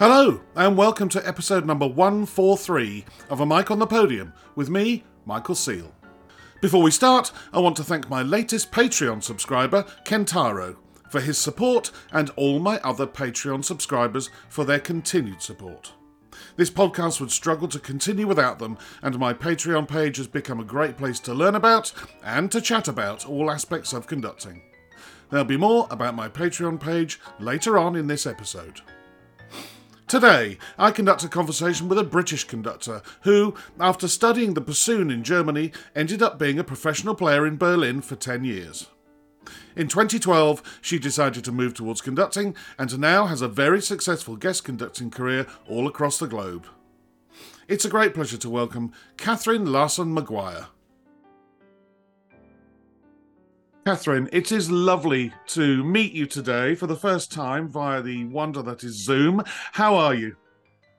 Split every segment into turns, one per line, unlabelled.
Hello, and welcome to episode number 143 of A Mic on the Podium with me, Michael Seal. Before we start, I want to thank my latest Patreon subscriber, Kentaro, for his support and all my other Patreon subscribers for their continued support. This podcast would struggle to continue without them, and my Patreon page has become a great place to learn about and to chat about all aspects of conducting. There'll be more about my Patreon page later on in this episode. Today, I conduct a conversation with a British conductor who, after studying the bassoon in Germany, ended up being a professional player in Berlin for 10 years. In 2012, she decided to move towards conducting and now has a very successful guest conducting career all across the globe. It's a great pleasure to welcome Catherine Larsen-Maguire. Catherine, it is lovely to meet you today for the first time via the wonder that is Zoom. How are you?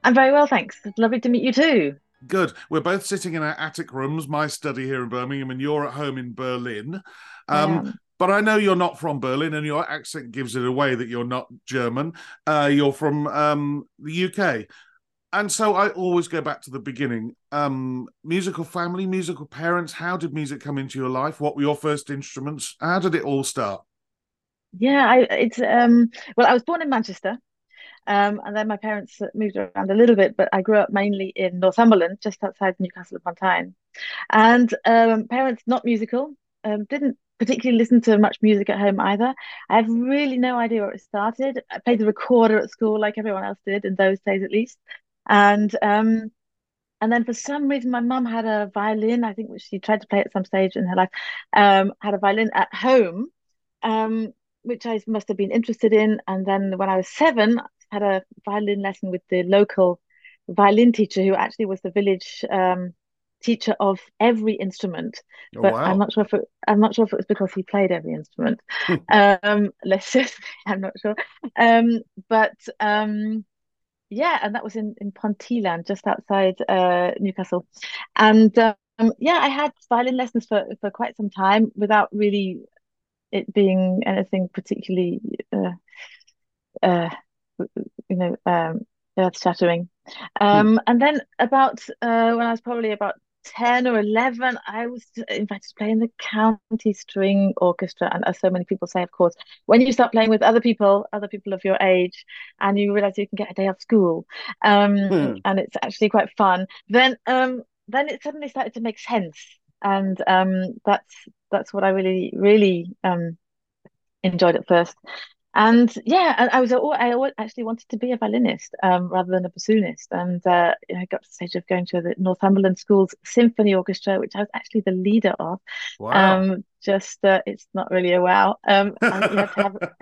I'm very well, thanks. It's lovely to meet you too.
Good. We're both sitting in our attic rooms, my study here in Birmingham, and you're at home in Berlin. Um, but I know you're not from Berlin, and your accent gives it away that you're not German. Uh, you're from um, the UK and so I always go back to the beginning. Um, musical family, musical parents. How did music come into your life? What were your first instruments? How did it all start?
Yeah, I, it's um, well, I was born in Manchester, um, and then my parents moved around a little bit, but I grew up mainly in Northumberland, just outside Newcastle upon Tyne. And um, parents not musical, um, didn't particularly listen to much music at home either. I have really no idea where it started. I played the recorder at school, like everyone else did in those days, at least and um and then for some reason my mum had a violin i think which she tried to play at some stage in her life um had a violin at home um which i must have been interested in. And then when i was seven I had a violin lesson with the local violin teacher who actually was the village um teacher of every instrument. Oh, but wow. i'm not sure if it, i'm not sure if it was because he played every instrument. Um let's just i'm not sure. Um but um yeah, and that was in in Ponteland, just outside uh, Newcastle. And um, yeah, I had violin lessons for for quite some time without really it being anything particularly, uh, uh, you know, um, earth shattering. Um, hmm. And then about uh, when I was probably about 10 or 11, I was invited to play in the county string orchestra. And as so many people say, of course, when you start playing with other people, other people of your age, and you realize you can get a day off school, um, hmm. and it's actually quite fun, then um, then it suddenly started to make sense. And um, that's that's what I really, really um, enjoyed at first and yeah, I, I was I actually wanted to be a violinist um, rather than a bassoonist, and uh, I got to the stage of going to the Northumberland Schools Symphony Orchestra, which I was actually the leader of. Wow! Um, just uh, it's not really a wow. Um, have,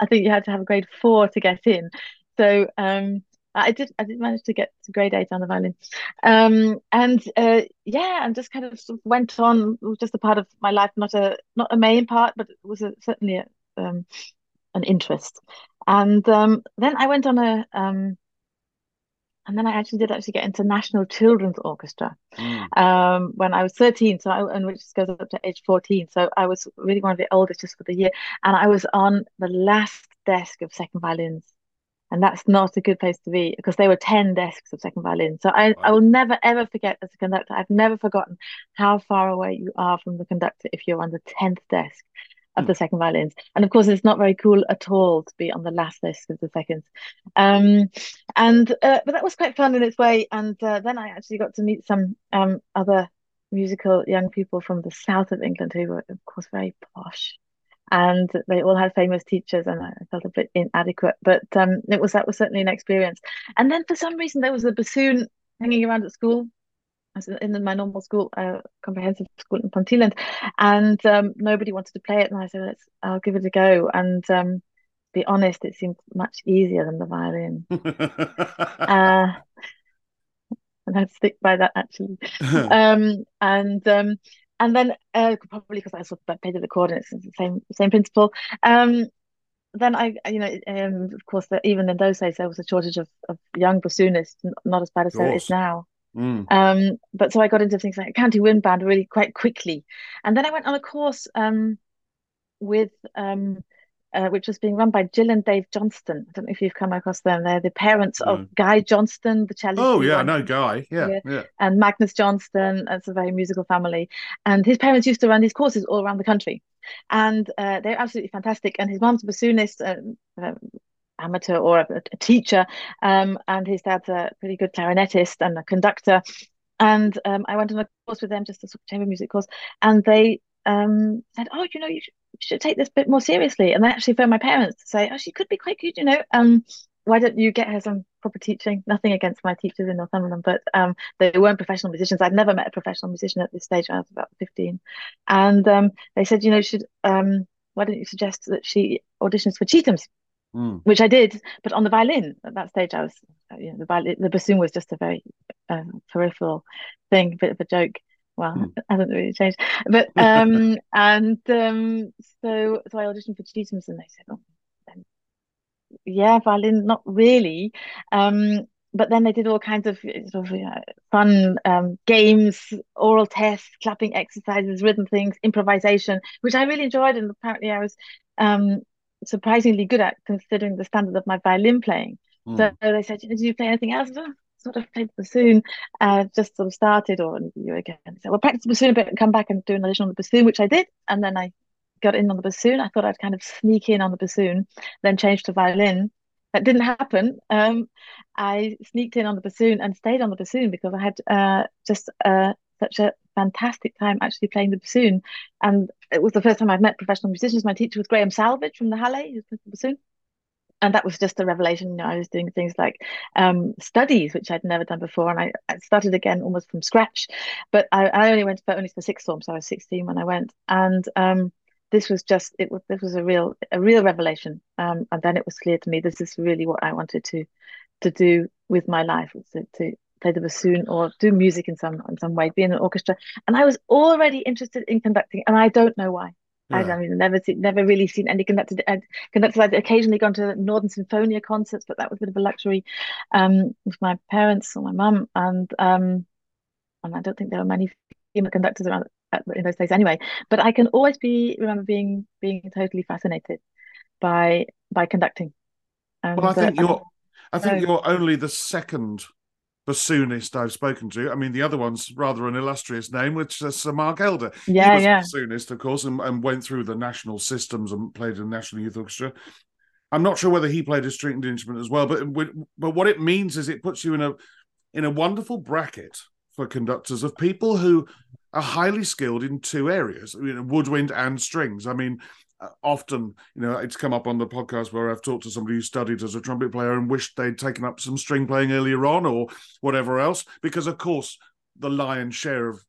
I think you had to have a grade four to get in, so um, I did I did manage to get to grade eight on the violin, um, and uh, yeah, and just kind of, sort of went on. It was just a part of my life, not a not a main part, but it was a, certainly a, um, an interest. And um, then I went on a, um, and then I actually did actually get into National Children's Orchestra mm. um, when I was 13, so I, and which goes up to age 14. So I was really one of the oldest just for the year, and I was on the last desk of second violins. And that's not a good place to be because there were 10 desks of second violin. So I, wow. I will never ever forget as a conductor, I've never forgotten how far away you are from the conductor if you're on the 10th desk of the second violins. And of course, it's not very cool at all to be on the last list of the seconds. Um, and uh, but that was quite fun in its way. And uh, then I actually got to meet some um, other musical young people from the south of England who were, of course, very posh. And they all had famous teachers, and I felt a bit inadequate. But um, it was that was certainly an experience. And then for some reason, there was a bassoon hanging around at school was in my normal school, uh, comprehensive school in Ponteland, and um, nobody wanted to play it. And I said, "Let's, I'll give it a go." And um, to be honest, it seemed much easier than the violin. uh, and I'd stick by that actually. um, and um, and then uh, probably because I sort of played the chord and it's the same same principle. Um, then I, you know, um, of course, even in those days there was a shortage of, of young bassoonists, not as bad as there is now. Mm. Um, but so I got into things like county wind band really quite quickly, and then I went on a course um, with um, uh, which was being run by Jill and Dave Johnston. I don't know if you've come across them. They're the parents
No.
of Guy Johnston, the cellist.
Oh yeah, no guy. Yeah,
Yeah. and Magnus Johnston. It's a very musical family. And his parents used to run these courses all around the country. And uh, they're absolutely fantastic. And his mom's a bassoonist, um, um, amateur or a, a teacher. Um, and his dad's a pretty good clarinetist and a conductor. And um, I went on a course with them, just a sort of chamber music course. And they um, said, Oh, you know, you should, you should take this a bit more seriously. And they actually phoned my parents to say, Oh, she could be quite good, you know. Um, why don't you get her some proper teaching? Nothing against my teachers in Northumberland, but um, they weren't professional musicians. I'd never met a professional musician at this stage. I was about 15. And um, they said, you know, should um, why don't you suggest that she auditions for Chetham's,
Mm.
which I did, but on the violin. At that stage, I was, uh, you know, the violin, the bassoon was just a very um, peripheral thing, a bit of a joke. Well,
Hmm.
it hasn't really changed. But um, and um, so so I auditioned for Chetham's, and they said, oh, then, yeah, violin, not really. Um, but then they did all kinds of sort of uh, fun um, games, oral tests, clapping exercises, rhythm things, improvisation, which I really enjoyed, and apparently I was um, surprisingly good at considering the standard of my violin playing.
Mm.
So they said, "Did you play anything else?" "Oh, sort of played the bassoon, uh, just sort of started, or you again. So well, practice the bassoon a bit and come back and do an audition on the bassoon, which I did, and then I got in on the bassoon. I thought I'd kind of sneak in on the bassoon, then change to violin. That didn't happen. Um, I sneaked in on the bassoon and stayed on the bassoon because I had uh, just uh, such a fantastic time actually playing the bassoon. And it was the first time I'd met professional musicians. My teacher was Graham Salvage from the Halle, who plays the bassoon. And that was just a revelation. You know, I was doing things like um, studies, which I'd never done before. And I, I started again almost from scratch. But I, I only went for only for sixth form, so I was 16 when I went. And um, this was just it was this was a real a real revelation um, and then it was clear to me this is really what I wanted to to do with my life to, to play the bassoon or do music in some in some way be in an orchestra and I was already interested in conducting and I don't know why I
Yeah.
don't even never seen, never really seen any conducted uh, conductors. I'd occasionally gone to Northern Symphonia concerts, but that was a bit of a luxury um, with my parents or my mum, and um, and I don't think there were many female conductors around at, in those days anyway. But I can always be remember being being totally fascinated by by conducting. And,
Well, I think
uh,
you're. I think
so-
you're only the second bassoonist I've spoken to. I mean, the other one's rather an illustrious name, which is Sir Mark Elder.
yeah,
he was
yeah.
bassoonist, of course, and, and went through the national systems and played in the National Youth Orchestra. I'm not sure whether he played a stringed instrument as well, but but what it means is it puts you in a in a wonderful bracket for conductors of people who are highly skilled in two areas, you know, woodwind and strings. I mean, often, you know, it's come up on the podcast where I've talked to somebody who studied as a trumpet player and wished they'd taken up some string playing earlier on or whatever else, because of course the lion's share of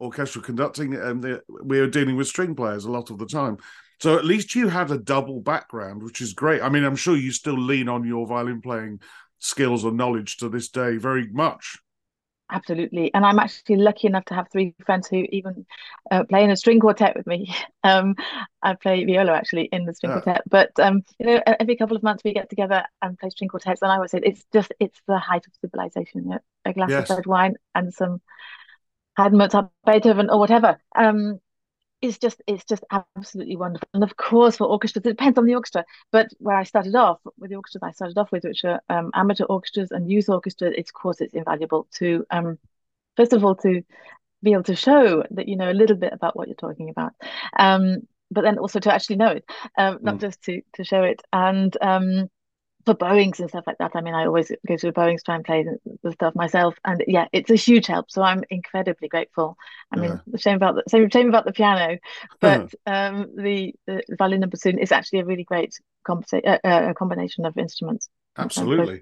orchestral conducting, and the, we're dealing with string players a lot of the time. So at least you had a double background, which is great. I mean, I'm sure you still lean on your violin playing skills or knowledge to this day very much.
Absolutely. And I'm actually lucky enough to have three friends who even uh, play in a string quartet with me. Um, I play viola actually in the string
Yeah.
quartet. But um, you know, every couple of months we get together and play string quartets. And I always say it's just it's the height of civilization. A, a glass
Yes.
of red wine and some Haydn, Mozart, Beethoven, or whatever. Um, it's just it's just absolutely wonderful. And of course, for orchestras, it depends on the orchestra. But where I started off with the orchestras I started off with, which are um, amateur orchestras and youth orchestras, it's of course it's invaluable to um, first of all to be able to show that you know a little bit about what you're talking about, um, but then also to actually know it, um, not
Mm.
just to to show it. And um, for bowings and stuff like that, I mean, I always go to the bowings try and play the, stuff myself, and yeah, it's a huge help. So I'm incredibly grateful. I mean, shame about the same shame about the piano, but um, the, the violin and bassoon is actually a really great uh, uh, combination of instruments.
Absolutely.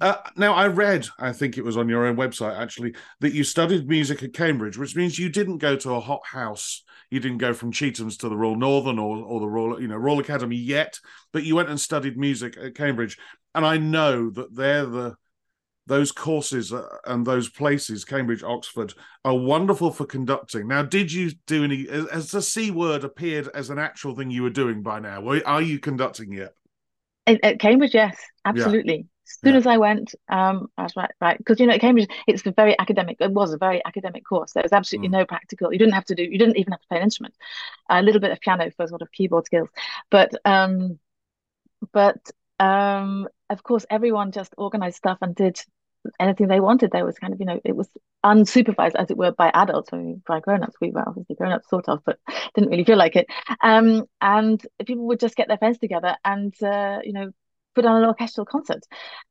Uh, now, I read, I think it was on your own website actually, that you studied music at Cambridge, which means you didn't go to a hot house. You didn't go from Chetham's to the Royal Northern or, or the Royal, you know, Royal Academy yet, but you went and studied music at Cambridge. And I know that they're the those courses uh, and those places, Cambridge, Oxford, are wonderful for conducting. Now, did you do any? Has the C word appeared as an actual thing you were doing by now? Are you conducting yet?
At Cambridge, yes, absolutely. Soon
Yeah.
as I went, um, I was right, right, because you know at Cambridge it's a very academic. It was a very academic course. There was absolutely
Mm.
no practical. You didn't have to do. You didn't even have to play an instrument. A little bit of piano for sort of keyboard skills, but um, but um, of course everyone just organized stuff and did anything they wanted. There was kind of you know it was unsupervised as it were by adults. I mean, by grown-ups, we were obviously grown-ups sort of, but didn't really feel like it. Um, and people would just get their friends together and uh, you know put on an orchestral concert.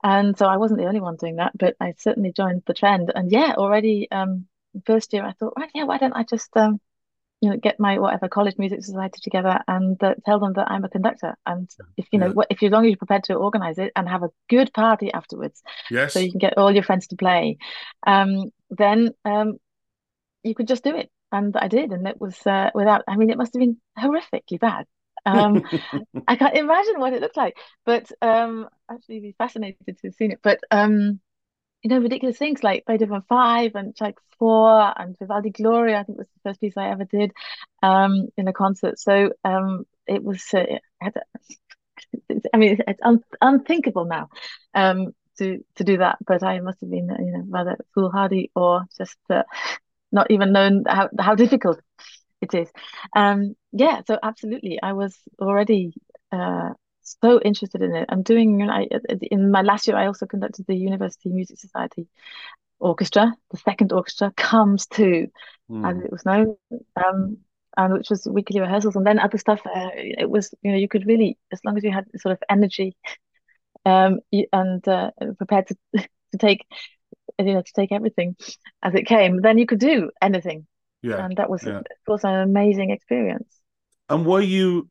And so I wasn't the only one doing that, but I certainly joined the trend. And yeah, already um first year I thought, right, yeah, why don't I just um you know get my whatever college music society together and uh, tell them that I'm a conductor. And if you know
Yeah.
if you're as long as you're prepared to organize it and have a good party afterwards,
Yes.
so you can get all your friends to play, um, then um you could just do it. And I did, and it was uh, without. I mean, it must have been horrifically bad. Um, I can't imagine what it looked like, but um, actually, be fascinated to have seen it. But um, you know, ridiculous things like Beethoven Five and like Four and Vivaldi Gloria. I think was the first piece I ever did um, in a concert. So um, it was. Uh, it had I mean, it's un unthinkable now um, to to do that. But I must have been, you know, rather foolhardy or just uh, not even known how how difficult it is. Um, yeah, so absolutely, I was already uh, so interested in it. I'm doing, I, in my last year, I also conducted the University Music Society Orchestra, the second orchestra, comes to, as
Mm.
it was known, um, and which was weekly rehearsals, and then other stuff. Uh, it was, you know, you could really, as long as you had sort of energy, um, and uh, prepared to to take, you know, to take everything as it came, then you could do anything
Yeah.
and that was
yeah.
of course an amazing experience
And were you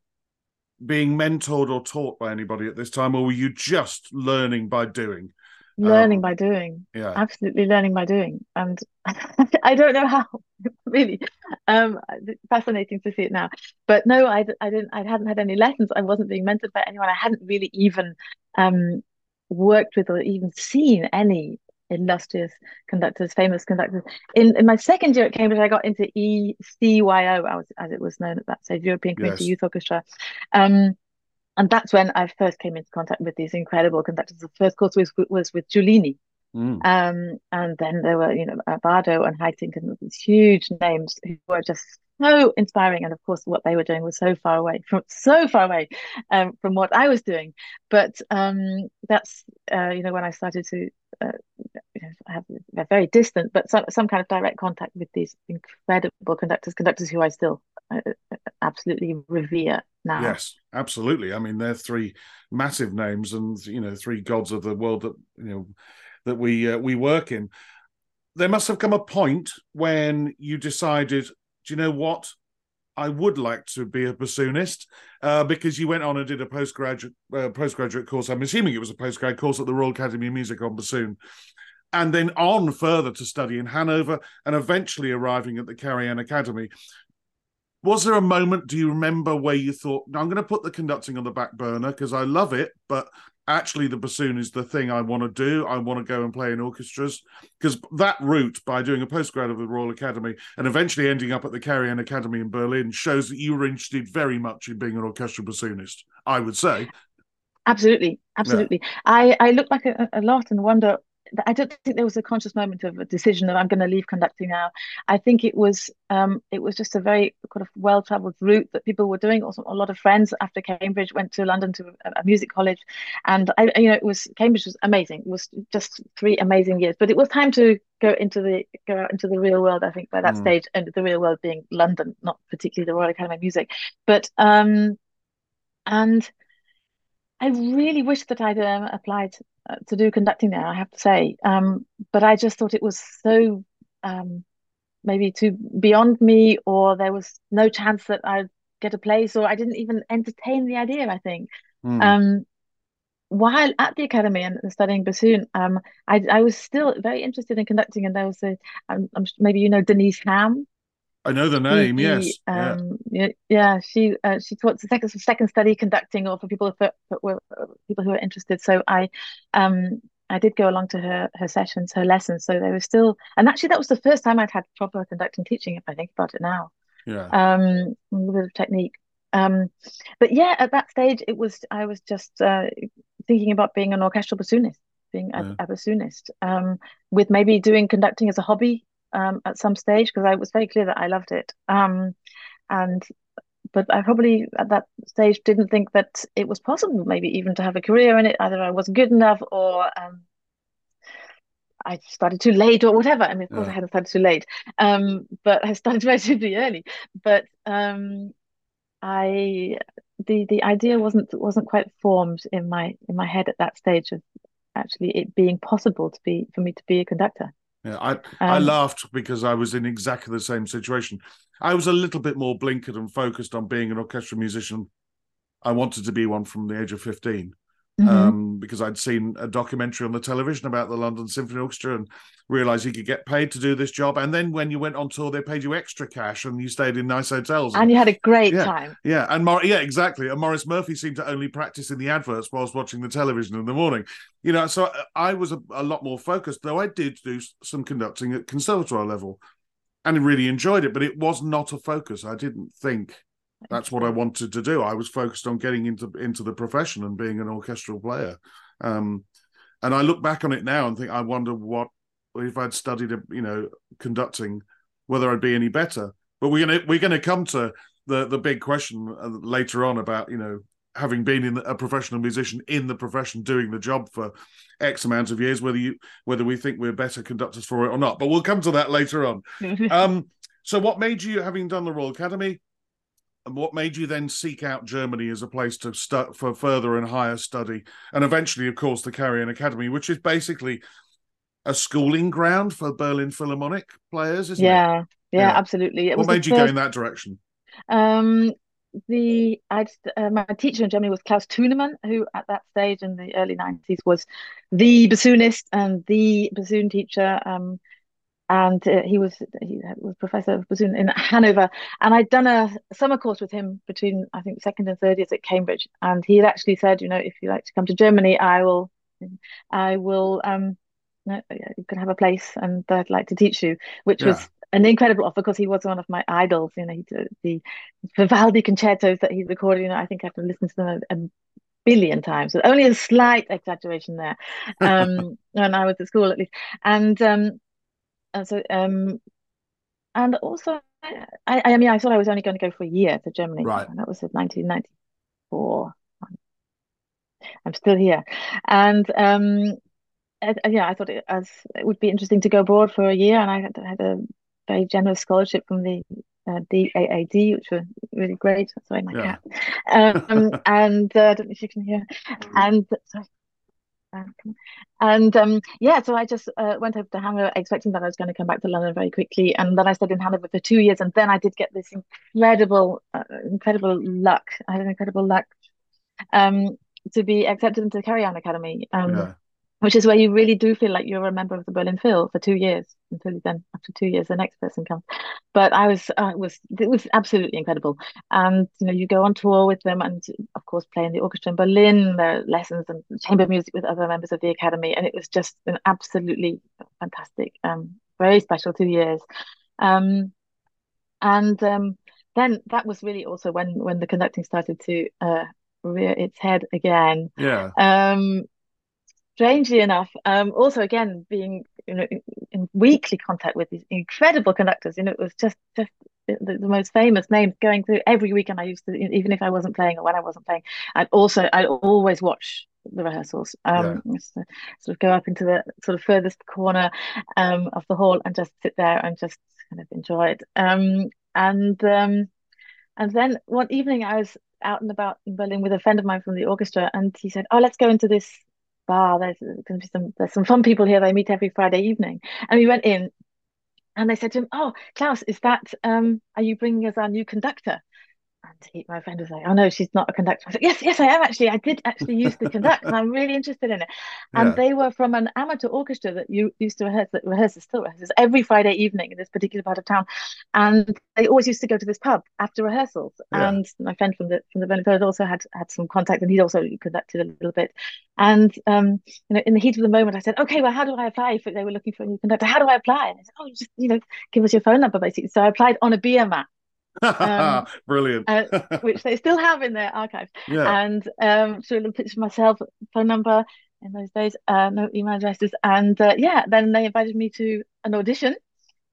being mentored or taught by anybody at this time, or were you just learning by doing?
learning
Um,
by doing
Yeah.
absolutely learning by doing and I don't know how really um fascinating to see it now but no I, I didn't I hadn't had any lessons I wasn't being mentored by anyone I hadn't really even um worked with or even seen any illustrious conductors famous conductors in in my second year at Cambridge I got into ECYO as, as it was known at that stage European Community
Yes.
Youth Orchestra um and that's when I first came into contact with these incredible conductors. The first course was was with Giulini,
Mm.
um, and then there were you know Abbado and Haitink and these huge names who were just so inspiring. And of course, what they were doing was so far away from so far away um, from what I was doing. But um, that's uh, you know when I started to uh, have they're very distant, but some some kind of direct contact with these incredible conductors, conductors who I still uh, absolutely revere now.
Yes, absolutely. I mean, they're three massive names, and you know, three gods of the world that you know that we uh, we work in. There must have come a point when you decided, do you know what? I would like to be a bassoonist uh, because you went on and did a postgraduate uh, postgraduate course. I'm assuming it was a postgrad course at the Royal Academy of Music on bassoon, and then on further to study in Hanover, and eventually arriving at the Karajan Academy. Was there a moment, do you remember, where you thought, I'm going to put the conducting on the back burner because I love it, but actually the bassoon is the thing I want to do. I want to go and play in orchestras. Because that route, by doing a postgrad of the Royal Academy and eventually ending up at the Karajan Academy in Berlin, shows that you were interested very much in being an orchestral bassoonist, I would say.
Absolutely, absolutely. I I look back a, a lot and wonder. I don't think there was a conscious moment of a decision that I'm going to leave conducting now. I think it was um it was just a very kind of well-traveled route that people were doing. Also, a lot of friends after Cambridge went to London to a, a music college, and I you know it was Cambridge was amazing. It was just three amazing years. But it was time to go into the go out into the real world. I think by that
Mm.
stage, and the real world being London, not particularly the Royal Academy of Music, but um and. I really wish that I'd um, applied uh, to do conducting there, I have to say. Um, but I just thought it was so um, maybe too beyond me, or there was no chance that I'd get a place, or I didn't even entertain the idea, I think.
Mm.
Um, while at the academy and studying bassoon, um, I, I was still very interested in conducting, and there was a, I'm, maybe you know Denise Ham.
I know the name,
She,
yes. yeah.
um, yeah, yeah, she uh, she taught second second study conducting, or for people for, for, were people who are interested. So I, um, I did go along to her her sessions, her lessons. So they were still, and actually that was the first time I'd had proper conducting teaching. If I think about it now,
Yeah.
um, a bit of technique. Um, but yeah, at that stage, it was I was just uh, thinking about being an orchestral bassoonist. being a, a bassoonist, um, with maybe doing conducting as a hobby um, at some stage because I was very clear that I loved it. Um, and but I probably at that stage didn't think that it was possible, maybe even to have a career in it. Either I wasn't good enough, or um, I started too late, or whatever. I mean, of course, yeah. I hadn't started too late, um, but I started relatively early. But um, I the the idea wasn't wasn't quite formed in my in my head at that stage of actually it being possible to be for me to be a conductor.
Yeah, I um, I laughed because I was in exactly the same situation. I was a little bit more blinkered and focused on being an orchestral musician. I wanted to be one from the age of 15 mm-hmm. um, because I'd seen a documentary on the television about the London Symphony Orchestra and realized you could get paid to do this job. And then when you went on tour, they paid you extra cash and you stayed in nice hotels.
And, and you had a great
yeah,
time.
Yeah. And Mor- yeah, exactly. And Maurice Murphy seemed to only practice in the adverts whilst watching the television in the morning. You know, so I was a, a lot more focused, though I did do some conducting at conservatoire level and really enjoyed it, but it was not a focus. I didn't think that's what I wanted to do. I was focused on getting into into the profession and being an orchestral player. Um, and I look back on it now and think, I wonder what if I'd studied, you know, conducting, whether I'd be any better. But we're gonna we're gonna come to the the big question uh, later on about you know having been in a professional musician in the profession doing the job for X amount of years, whether you whether we think we're better conductors for it or not. But we'll come to that later on. um, so, what made you, having done the Royal Academy, and what made you then seek out Germany as a place to start for further and higher study, and eventually, of course, the Karajan Academy, which is basically a schooling ground for Berlin Philharmonic players, isn't
yeah, it? Yeah, yeah, absolutely.
It what made you first... go in that direction?
Um, the I uh, my teacher in Germany was Klaus Thunemann, who at that stage in the early nineties was the bassoonist and the bassoon teacher. Um, and uh, he was he was professor of bassoon in Hanover, and I'd done a summer course with him between I think second and third years at Cambridge, and he had actually said, you know, if you like to come to Germany, I will, I will, um, you can have a place, and I'd like to teach you, which yeah. was an incredible offer because he was one of my idols. You know, he did the Vivaldi concertos that he's recorded. You know, I think I've listened to them a, a billion times. with only a slight exaggeration there. Um, when I was at school, at least, and um, and so um, and also, I, I mean, I thought I was only going to go for a year to Germany.
Right.
And that was in 1994. I'm still here, and um, yeah, I thought it, as it would be interesting to go abroad for a year, and I had, had a very generous scholarship from the uh, DAAD, which were really great. Sorry, my yeah. cat. Um, and uh, I don't know if you can hear. And sorry. Uh, and um, yeah, so I just uh, went over to Hanover expecting that I was going to come back to London very quickly, and then I stayed in Hanover for two years, and then I did get this incredible, uh, incredible luck. I had an incredible luck um, to be accepted into the Karajan Academy. Um, yeah which is where you really do feel like you're a member of the Berlin Phil for two years until then after two years the next person comes. But I was uh, was it was absolutely incredible, and you know you go on tour with them, and of course play in the orchestra in Berlin. There are lessons and chamber music with other members of the academy, and it was just an absolutely fantastic, um, very special two years. Um, and um, then that was really also when when the conducting started to uh, rear its head again.
Yeah.
Um, strangely enough, um, also again being you know in, in, weekly contact with these incredible conductors, you know, it was just just the, the, most famous names going through every weekend. I used to, even if I wasn't playing or when I wasn't playing, I'd also I'd always watch the rehearsals. Um, yeah. to sort of go up into the sort of furthest corner um, of the hall and just sit there and just kind of enjoy it. Um, and um, and then one evening I was out and about in Berlin with a friend of mine from the orchestra, and he said, "Oh, let's go into this bar. There's going to be some there's some fun people here. They meet every Friday evening." And we went in, and they said to him, "Oh, Klaus, is that um, are you bringing us our new conductor?" And he, my friend was like, "Oh no, she's not a conductor." I said, "Yes, yes, I am actually. I did actually used to conduct, and I'm really interested in it." And yeah. they were from an amateur orchestra that you used to rehearse, that rehearses still rehearses every Friday evening in this particular part of town, and they always used to go to this pub after rehearsals. Yeah. And my friend from the from the Berlin also had had some contact, and he'd also conducted a little bit. And um, you know, in the heat of the moment, I said, "Okay, well, how do I apply?" If they were looking for a new conductor, how do I apply? And they said, "Oh, just you know, give us your phone number, basically." So I applied on a beer mat
um, Brilliant.
uh, which they still have in their archives.
Yeah.
And um, so a little picture of myself, phone number, in those days, uh, no email addresses, and uh, yeah, then they invited me to an audition,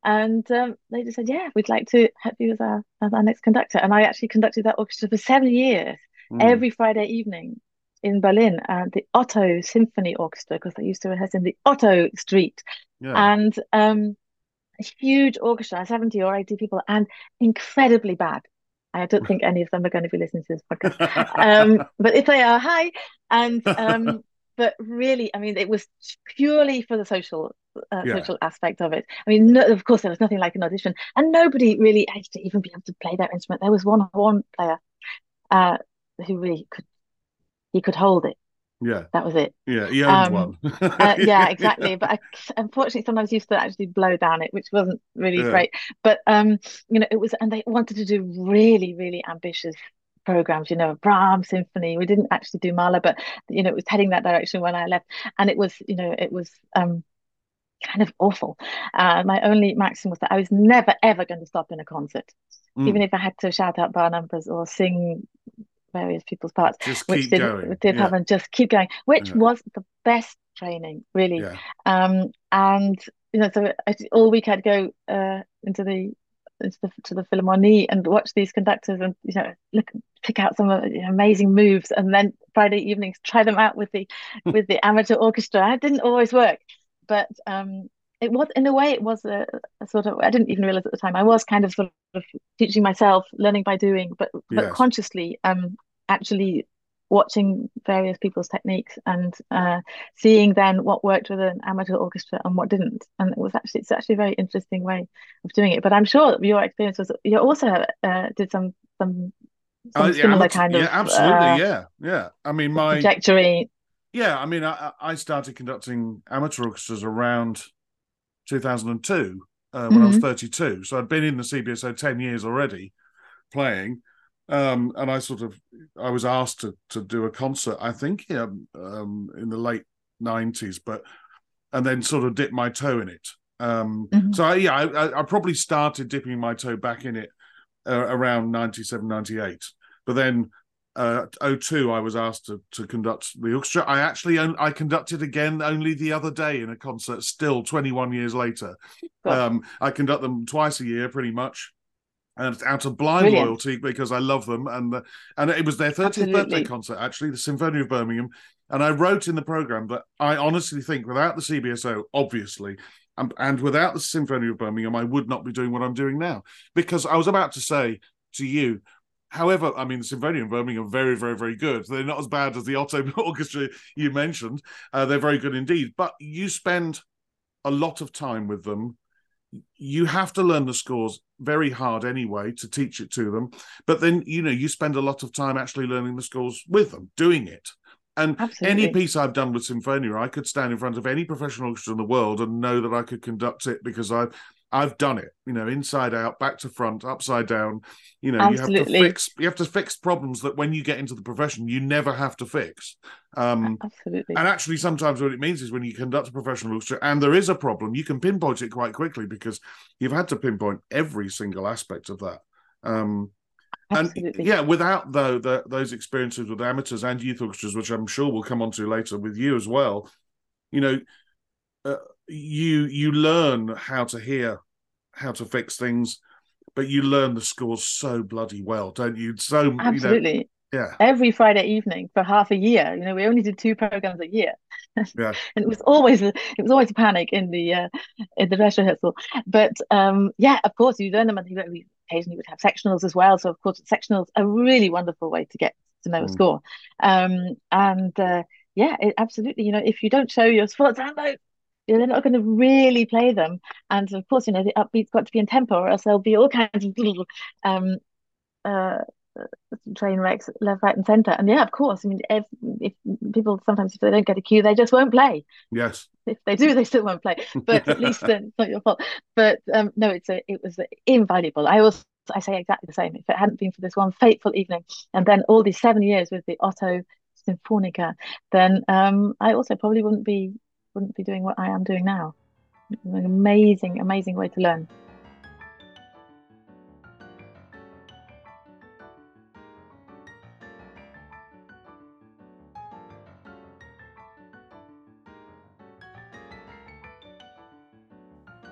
and um, they just said, "Yeah, we'd like to have you as our as our next conductor." And I actually conducted that orchestra for seven years,
Mm.
every Friday evening in Berlin, and the Otto Symphony Orchestra, because they used to rehearse in the Otto Street,
Yeah.
and um, a huge orchestra, 70 or 80 people, and incredibly bad. I don't think any of them are going to be listening to this podcast. Um, but if they are, hi. And um, but really, I mean, it was purely for the social uh,
Yeah.
social aspect of it. I mean, no, of course, there was nothing like an audition, and nobody really had to even be able to play their instrument. There was one horn player uh, who really could he could hold it.
Yeah.
That was it.
Yeah. He owned
Um,
one.
Uh, yeah, exactly. But I, unfortunately, sometimes used to actually blow down it, which wasn't really
Yeah.
great. But um, you know, it was, and they wanted to do really, really ambitious programs. You know, Brahms symphony. We didn't actually do Mahler, but you know, it was heading that direction when I left, and it was, you know, it was um, kind of awful. Uh, my only maxim was that I was never ever going to stop in a concert,
Mm.
even if I had to shout out bar numbers or sing various people's parts
Just
which did,
going.
did
yeah.
happen. Just keep going, which
Yeah.
was the best training, really.
Yeah.
Um, and you know, so I, all week I'd go uh into the into the to the Philharmonie and watch these conductors and you know look pick out some you know, amazing moves, and then Friday evenings try them out with the with the amateur orchestra. It didn't always work, but um. It was, in a way, it was a, a sort of, I didn't even realize at the time, I was kind of sort of teaching myself, learning by doing, but but consciously, um, actually watching various people's techniques and uh, seeing then what worked with an amateur orchestra and what didn't. And it was actually it's actually a very interesting way of doing it. But I'm sure your experience was you also uh, did some some some
Oh, yeah,
similar kind of
yeah, absolutely.
uh,
yeah. Yeah. I mean, my
trajectory.
Yeah, I mean, I, I started conducting amateur orchestras around 2002 uh, when I was
Mhm.
32. So I'd been in the CBSO 10 years already playing. Um, and I sort of, I was asked to, to do a concert, I think, yeah, um, in the late 90s, but, and then sort of dip my toe in it. Um,
Mhm.
So I, yeah, I, I- probably started dipping my toe back in it uh, around 97, 98. But then uh 02 I was asked to to conduct the orchestra. I actually I conducted again only the other day in a concert still 21 years later. Um I conduct them twice a year pretty much. And out of blind
Brilliant.
loyalty because I love them and the, and it was their 30th birthday concert actually the Symphony of Birmingham and I wrote in the program that I honestly think without the CBSO obviously and, and without the Symphony of Birmingham I would not be doing what I'm doing now because I was about to say to you However, I mean, the Symphony in Birmingham are very, very, very good. They're not as bad as the Otto Orchestra you mentioned. Uh, they're very good indeed. But you spend a lot of time with them. You have to learn the scores very hard anyway to teach it to them. But then, you know, you spend a lot of time actually learning the scores with them, doing it. And
Absolutely.
any piece I've done with Symphonia, I could stand in front of any professional orchestra in the world and know that I could conduct it because I've I've done it, you know, inside out, back to front, upside down. You know, you have to fix you have to fix problems that when you get into the profession, you never have to fix. Um,
Absolutely.
and actually, sometimes what it means is when you conduct a professional orchestra and there is a problem, you can pinpoint it quite quickly because you've had to pinpoint every single aspect of that. Um, and
Absolutely.
yeah, without though the, those experiences with amateurs and youth orchestras, which I'm sure we'll come on to later with you as well, you know, uh, you you learn how to hear, how to fix things, but you learn the scores so bloody well, don't you? So you know,
Absolutely.
yeah,
Every Friday evening for half a year. You know, we only did two programs a year.
Yeah.
And it was always a, it was always a panic in the uh, in the dress rehearsal. But um, yeah, of course you learn them and we occasionally would have sectionals as well. So of course sectionals are a really wonderful way to get to know a
Mm.
score. Um, and uh, yeah, it, absolutely. You know, if you don't show your sports handbook, you know, they're not going to really play them. And of course, you know, the upbeat's got to be in tempo, or else there'll be all kinds of little um, uh, train wrecks left, right, and centre. And yeah, of course. I mean, if, if people sometimes if they don't get a cue, they just won't play.
yes,
If they do, they still won't play. But at least then it's not your fault. But um, no, it's a, it was invaluable. I was I say exactly the same. If it hadn't been for this one fateful evening, and then all these seven years with the Otto Symphonica, then um, I also probably wouldn't be wouldn't be doing what I am doing now. An amazing, amazing way to learn.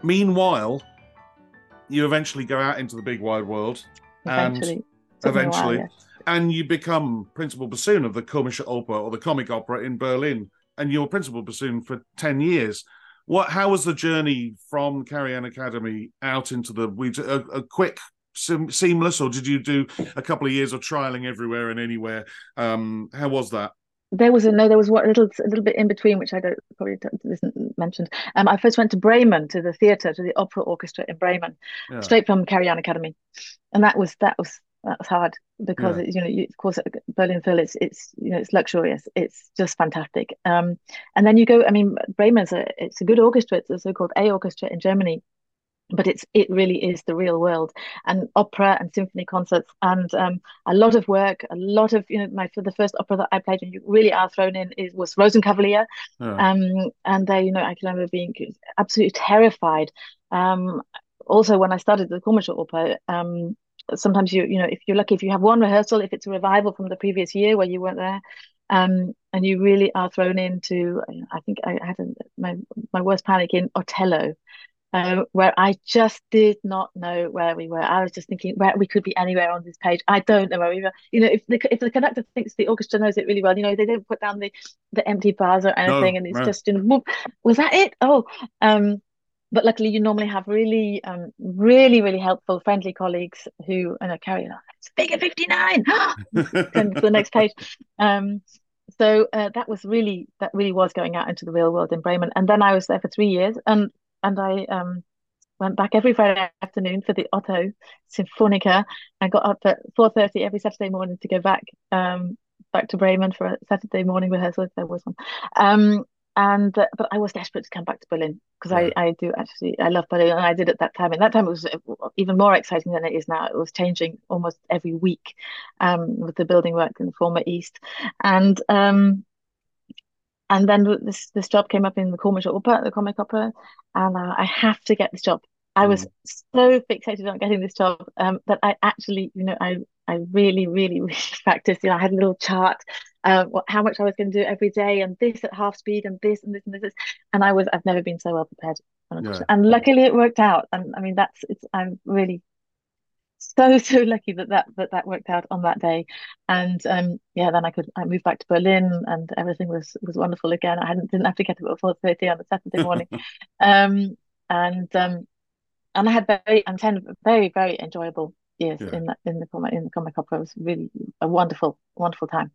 Meanwhile, you eventually go out into the big wide world.
Eventually.
And eventually. While, yes. And you become principal bassoon of the Komische Oper or the Comic Opera in Berlin and you're principal bassoon for 10 years. What? How was the journey from Karajan Academy out into the a, a quick seamless, or did you do a couple of years of trialing everywhere and anywhere? Um, how was that?
there was a no there was what a little a little bit in between which i don't probably isn't mentioned um i first went to bremen to the theater to the opera orchestra in bremen yeah. straight from Karajan academy and that was that was that was hard because yeah. it, you know you, of course berlin phil it's it's you know it's luxurious. It's just fantastic. Um and then you go i mean bremen's a it's a good orchestra. It's a so-called a orchestra in germany but it's it really is the real world. And opera and symphony concerts and um, a lot of work a lot of you know my for the first opera that i played and you really are thrown in is was rosenkavalier. Oh. um, and there you know i can remember being absolutely terrified. Um, also when i started the Komische Oper um, sometimes you you know if you're lucky if you have one rehearsal if it's a revival from the previous year where you weren't there um, and you really are thrown into i think i had a, my my worst panic in otello uh, where I just did not know where we were. I was just thinking where we could be anywhere on this page. I don't know where we were. You know, if the if the conductor thinks the orchestra knows it really well, you know, they don't put down the the empty bars or anything, no, and it's no. just in. Was that it? Oh, um, but luckily you normally have really, um, really, really helpful, friendly colleagues who you know carry on. It's figure fifty nine. and the next page. Um, so uh, that was really that really was going out into the real world in Bremen, and then I was there for three years, and and I um, went back every Friday afternoon for the Otto Sinfonica. I got up at four thirty every Saturday morning to go back um, back to Bremen for a Saturday morning rehearsal if there was one. And uh, but I was desperate to come back to Berlin because yeah. I I do actually I love Berlin and I did at that time. And that time it was even more exciting than it is now. It was changing almost every week um, with the building work in the former East, and um, and then this this job came up in the Komische Oper, the comic opera, and uh, I have to get this job. I was mm. so fixated on getting this job um, that I actually, you know, I I really, really, really practiced. You know, I had a little chart, uh, what, how much I was going to do every day, and this at half speed, and this and this and this. And I was, I've never been so well prepared. Yeah. And luckily, it worked out. And I mean, that's it's. I'm really so so lucky that that that that worked out on that day and um yeah then i could i moved back to berlin and everything was was wonderful again i hadn't didn't have to get up at four thirty on a saturday morning um and um and i had very and 10 very very enjoyable years yeah. in in the comic in the comic opera it was really a wonderful wonderful time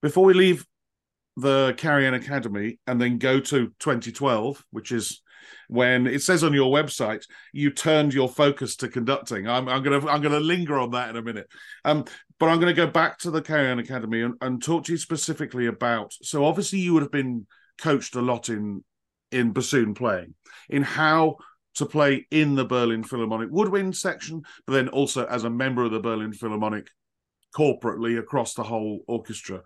before we leave the Karajan Academy and then go to 2012, which is when it says on your website you turned your focus to conducting. I'm, I'm gonna I'm gonna linger on that in a minute. Um, but I'm gonna go back to the Karajan Academy and, and talk to you specifically about. So obviously you would have been coached a lot in in bassoon playing, in how to play in the Berlin Philharmonic woodwind section, but then also as a member of the Berlin Philharmonic corporately across the whole orchestra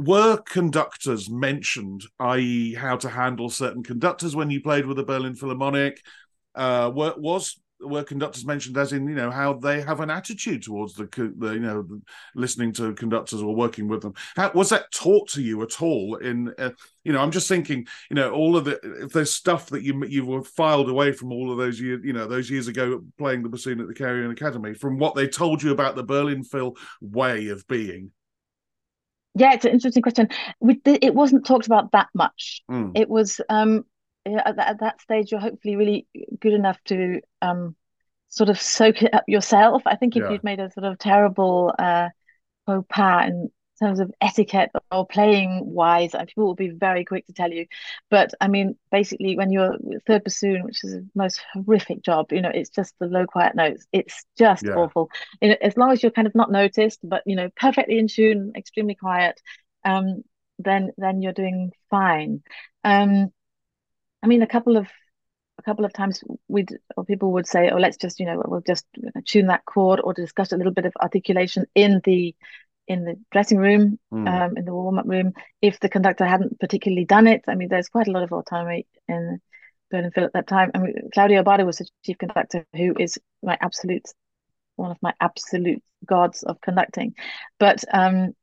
were conductors mentioned, i.e., how to handle certain conductors when you played with the Berlin Philharmonic? Uh, was were conductors mentioned as in you know how they have an attitude towards the, the you know listening to conductors or working with them how, was that taught to you at all in uh, you know i'm just thinking you know all of the if there's stuff that you you were filed away from all of those years you know those years ago playing the bassoon at the Karajan Academy from what they told you about the berlin phil way of being
yeah, it's an interesting question. We, it wasn't talked about that much. Mm. It was um, at, that, at that stage, you're hopefully really good enough to um, sort of soak it up yourself. I think if yeah. you'd made a sort of terrible uh, faux pas and terms of etiquette or playing wise, and people will be very quick to tell you. But I mean, basically, when you're third bassoon, which is the most horrific job, you know, it's just the low quiet notes. It's just yeah. awful. You know, as long as you're kind of not noticed, but you know, perfectly in tune, extremely quiet, um, then then you're doing fine. Um, I mean, a couple of a couple of times we'd or people would say, "Oh, let's just you know we'll just tune that chord or discuss a little bit of articulation in the in the dressing room, mm. um, in the warm up room, if the conductor hadn't particularly done it. I mean, there's quite a lot of autonomy in Berlin Phil at that time. I mean, Claudio Abbado was the chief conductor, who is my absolute, one of my absolute gods of conducting. But um,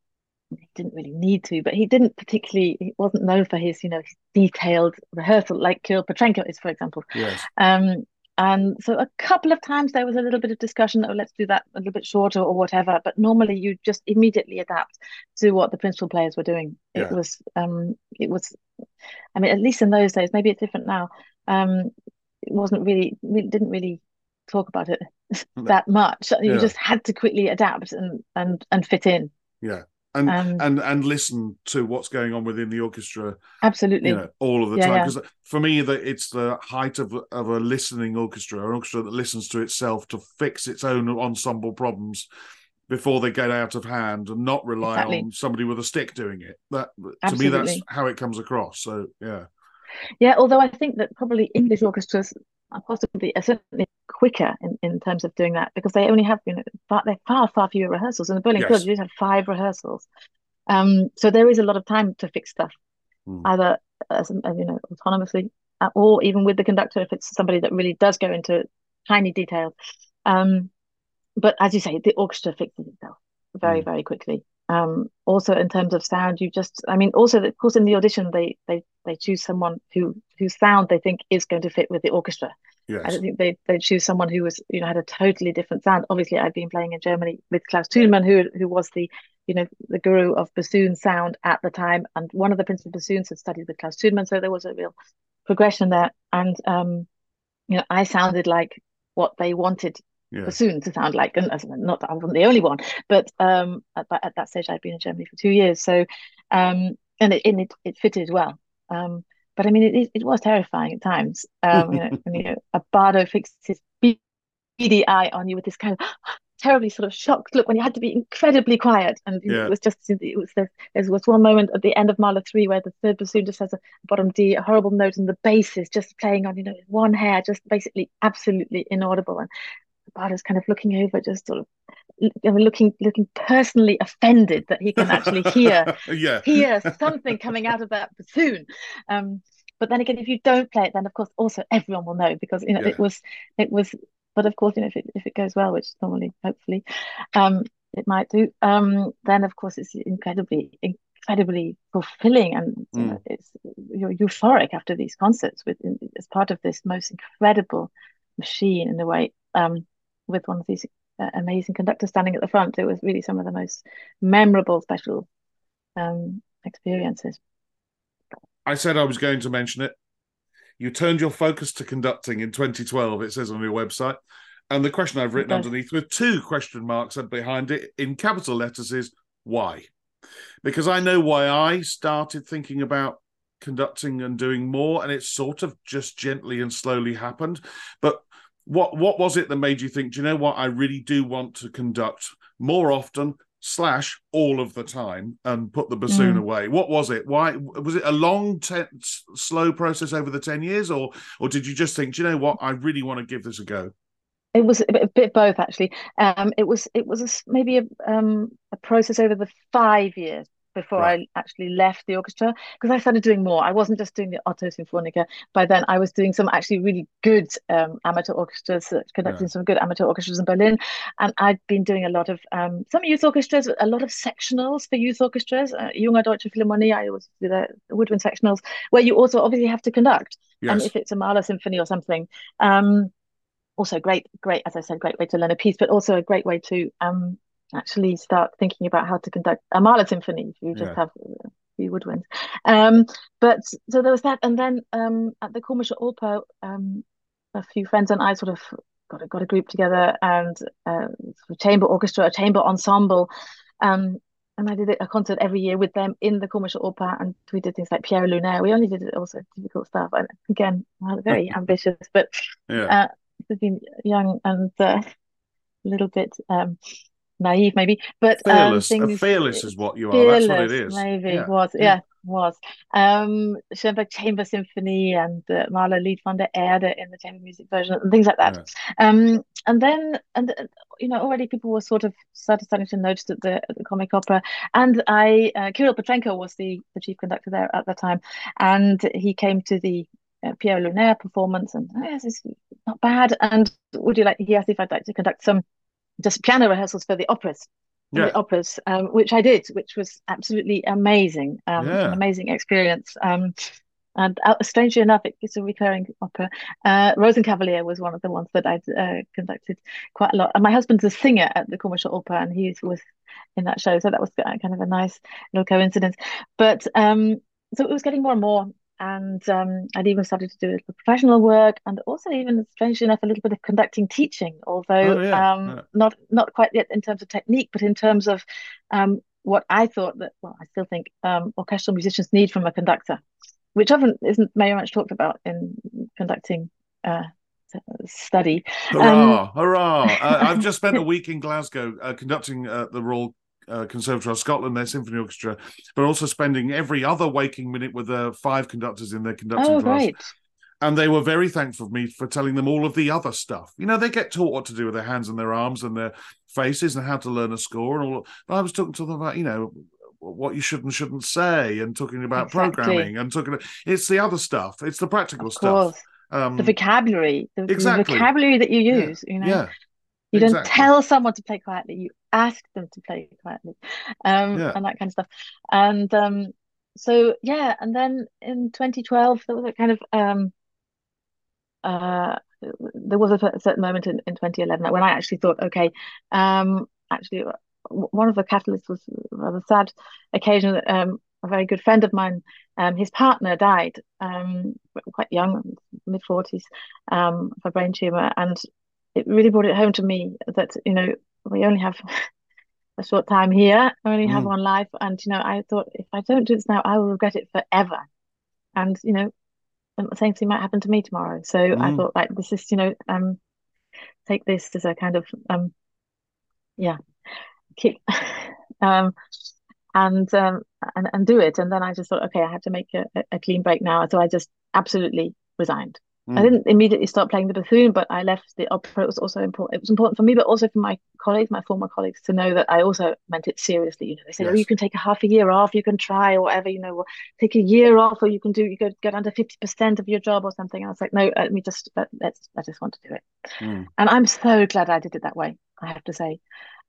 he didn't really need to, but he didn't particularly. He wasn't known for his, you know, his detailed rehearsal like Kirill Petrenko is, for example.
Yes.
Um, and so a couple of times there was a little bit of discussion, oh, let's do that a little bit shorter or whatever. But normally you just immediately adapt to what the principal players were doing.
Yeah.
It was, um, it was, I mean, at least in those days, maybe it's different now. Um, it wasn't really, we didn't really talk about it that much. You
Yeah.
just had to quickly adapt and and and fit in.
Yeah. And
Um,
and and listen to what's going on within the orchestra
Absolutely.
you know all of the
Yeah,
time
yeah.
because for me that it's the height of of a listening orchestra an orchestra that listens to itself to fix its own ensemble problems before they get out of hand and not rely
Exactly.
on somebody with a stick doing it that to me that's how it comes across so yeah
Yeah, although I think that probably English orchestras possibly are certainly quicker in, in terms of doing that because they only have you know far, they're far far fewer rehearsals. In the Berlin
Yes.
Philharmonic, you just have five rehearsals, um, so there is a lot of time to fix stuff,
Hmm.
either as, you know autonomously uh, or even with the conductor if it's somebody that really does go into tiny details. Um, but as you say, the orchestra fixes itself very
Mm.
very quickly. Um, also in terms of sound, you just I mean also of course in the audition they they they choose someone who whose sound they think is going to fit with the orchestra. I don't think they they choose someone who was you know had a totally different sound. Obviously, I've been playing in Germany with Klaus Thunemann, who who was the you know the guru of bassoon sound at the time, and one of the principal bassoons had studied with Klaus Thunemann, so there was a real progression there. And um, you know, I sounded like what they wanted
yeah
bassoon to sound like, and not that I wasn't the only one, but um, at, at that stage I'd been in Germany for two years, so um, and it and it, it fitted well. Um, but I mean, it is- it was terrifying at times. Um, you know, when you know, a bardo fixed his beady eye on you with this kind of terribly sort of shocked look when you had to be incredibly quiet, and
Yeah.
it was just it was there, there was one moment at the end of Mahler three where the third bassoon just has a bottom D, a horrible note, and the bass is just playing on you know one hair, just basically absolutely inaudible, and Abbado's kind of looking over, just sort of looking looking personally offended that he can actually hear
yeah
hear something coming out of that bassoon. Um, but then again, if you don't play it, then of course also everyone will know because you know
Yeah.
it was it was. But of course, you know if it if it goes well, which normally hopefully um, it might do, um, then of course it's incredibly incredibly fulfilling and you know, it's you're euphoric after these concerts with as part of this most incredible machine in a way um, with one of these uh, amazing conductors standing at the front. It was really some of the most memorable, special um, experiences.
I said I was going to mention it. You turned your focus to conducting in 2012, it says on your website. And the question I've written underneath with two question marks behind it in capital letters is why? Because I know why I started thinking about conducting and doing more, and it sort of just gently and slowly happened. But what what was it that made you think, do you know what, I really do want to conduct more often, slash all of the time and put the bassoon
Mm.
away what was it? Why was it a long te- s- slow process over the 10 years or or did you just think do you know what? I really want to give this a go
It was a bit, a bit both actually. Um, it was it was a maybe a um a process over the five years before
Right.
I actually left the orchestra because I started doing more. I wasn't just doing the Otto Sinfonica. By then, I was doing some actually really good um, amateur orchestras, uh, conducting
Yeah.
some good amateur orchestras in Berlin, and I'd been doing a lot of um, some youth orchestras, a lot of sectionals for youth orchestras. Uh, Junge Deutsche Philharmonie, I always do the woodwind sectionals where you also obviously have to conduct. And if it's a Mahler symphony or something, um, also great, great, as I said, great way to learn a piece, but also a great way to um, actually start thinking about how to conduct a Mahler symphony if you just
Yeah.
have a few woodwinds. Um, but so there was that, and then um, at the Komische Oper, um, a few friends and I sort of got a, got a group together and uh, sort of chamber orchestra, a chamber ensemble. Um, and I did a concert every year with them in the Komische Oper, and we did things like Pierrot Lunaire. We only did also difficult stuff, and again, very ambitious, but
yeah
uh, been young and uh, a little bit um, naive, maybe. But um,
fearless uh,
things
fearless is what you are that's what it is
maybe
yeah
was
Yeah.
yeah, was. Um, Schoenberg Chamber Symphony and uh, Mahler Lied von der Erde in the chamber music version and things like that.
Yeah.
Um, and then and uh, you know already people were sort of started starting to notice at the, the comic opera, and I uh, Kirill Petrenko was the the chief conductor there at the time, and he came to the uh, Pierrot Lunaire performance and oh, yes, it's not bad. And would you like? He asked if I'd like to conduct some just piano rehearsals for the operas.
Yeah.
the operas, um, which I did, which was absolutely amazing, um,
Yeah.
an amazing experience. Um, and uh, strangely enough, it, it's a recurring opera. Uh, Rosenkavalier was one of the ones that I'd uh, conducted quite a lot. And my husband's a singer at the Komische Oper, and he was in that show, so that was kind of a nice little coincidence. But um, so it was getting more and more, and um, I'd even started to do a little professional work, and also even strangely enough, a little bit of conducting teaching, although
Oh, yeah,
um,
yeah.
not not quite yet in terms of technique, but in terms of um, what I thought that, well, I still think um, orchestral musicians need from a conductor, which often isn't very much talked about in conducting uh, study. Um,
Hurrah! hurrah! Uh, I've just spent a week in Glasgow uh, conducting uh, the Royal uh, Conservatoire of Scotland, their symphony orchestra, but also spending every other waking minute with uh, five conductors in their conducting
oh,
class.
great.
And they were very thankful for me for telling them all of the other stuff. You know, they get taught what to do with their hands and their arms and their faces and how to learn a score and all. And I was talking to them about, you know, what you should and shouldn't say and talking about
Exactly.
programming and talking. It's the other stuff. It's the practical
Of
stuff.
course.
Um,
The vocabulary, the, the
exactly.
vocabulary that you
Yeah.
use, you know.
yeah,
You don't tell someone to play quietly, you ask them to play quietly, um,
Yeah.
and that kind of stuff. And um, so yeah, and then in 2012, there was a kind of um, uh, there was a certain moment in, in 2011 when I actually thought, okay, um, actually, one of the catalysts was a rather sad occasion. that, Um, a very good friend of mine, um, his partner died, um, quite young, mid 40s, um, of a brain tumor, and it really brought it home to me that you know we only have a short time here, I only have
Mm.
one life, and you know I thought if I don't do this now, I will regret it forever, and you know the same thing might happen to me tomorrow. So I
Mm.
thought like this is you know um take this as a kind of um yeah keep um and um and, and do it, and then I just thought okay I have to make a- a clean break now, so I just absolutely resigned. I
Mm.
didn't immediately start playing the bassoon, but I left the opera. It was also important. It was important for me, but also for my colleagues, my former colleagues, to know that I also meant it seriously. You know, they said, "Oh, you can take a half a year off, you can try or whatever. You know, or take a year off, or you can do you could get under fifty percent of your job or something." And I was like, "No, let me just let, let's. I just want to do it."
Mm.
And I'm so glad I did it that way. I have to say.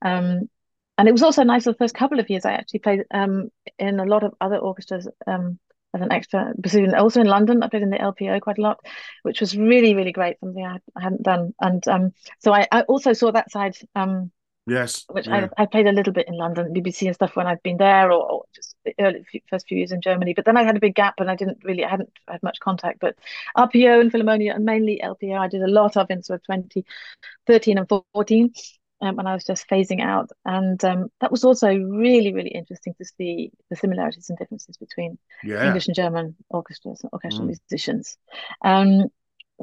Um, and it was also nice the first couple of years I actually played um, in a lot of other orchestras um, as an extra bassoon. Also in London, I played in the LPO quite a lot, which was really, really great, something I, I hadn't done. And um, so I, I also saw that side, um,
Yes.
which
yeah.
I, I played a little bit in London, BBC and stuff when I'd been there, or, or just the early few, first few years in Germany. But then I had a big gap and I didn't really, I hadn't had much contact. But RPO and Philharmonia, and mainly LPO, I did a lot of in sort of 2013 and 14 um, when I was just phasing out. And um, that was also really, really interesting to see the similarities and differences between
yeah.
English and German orchestras, and orchestral
Mm.
musicians. Um,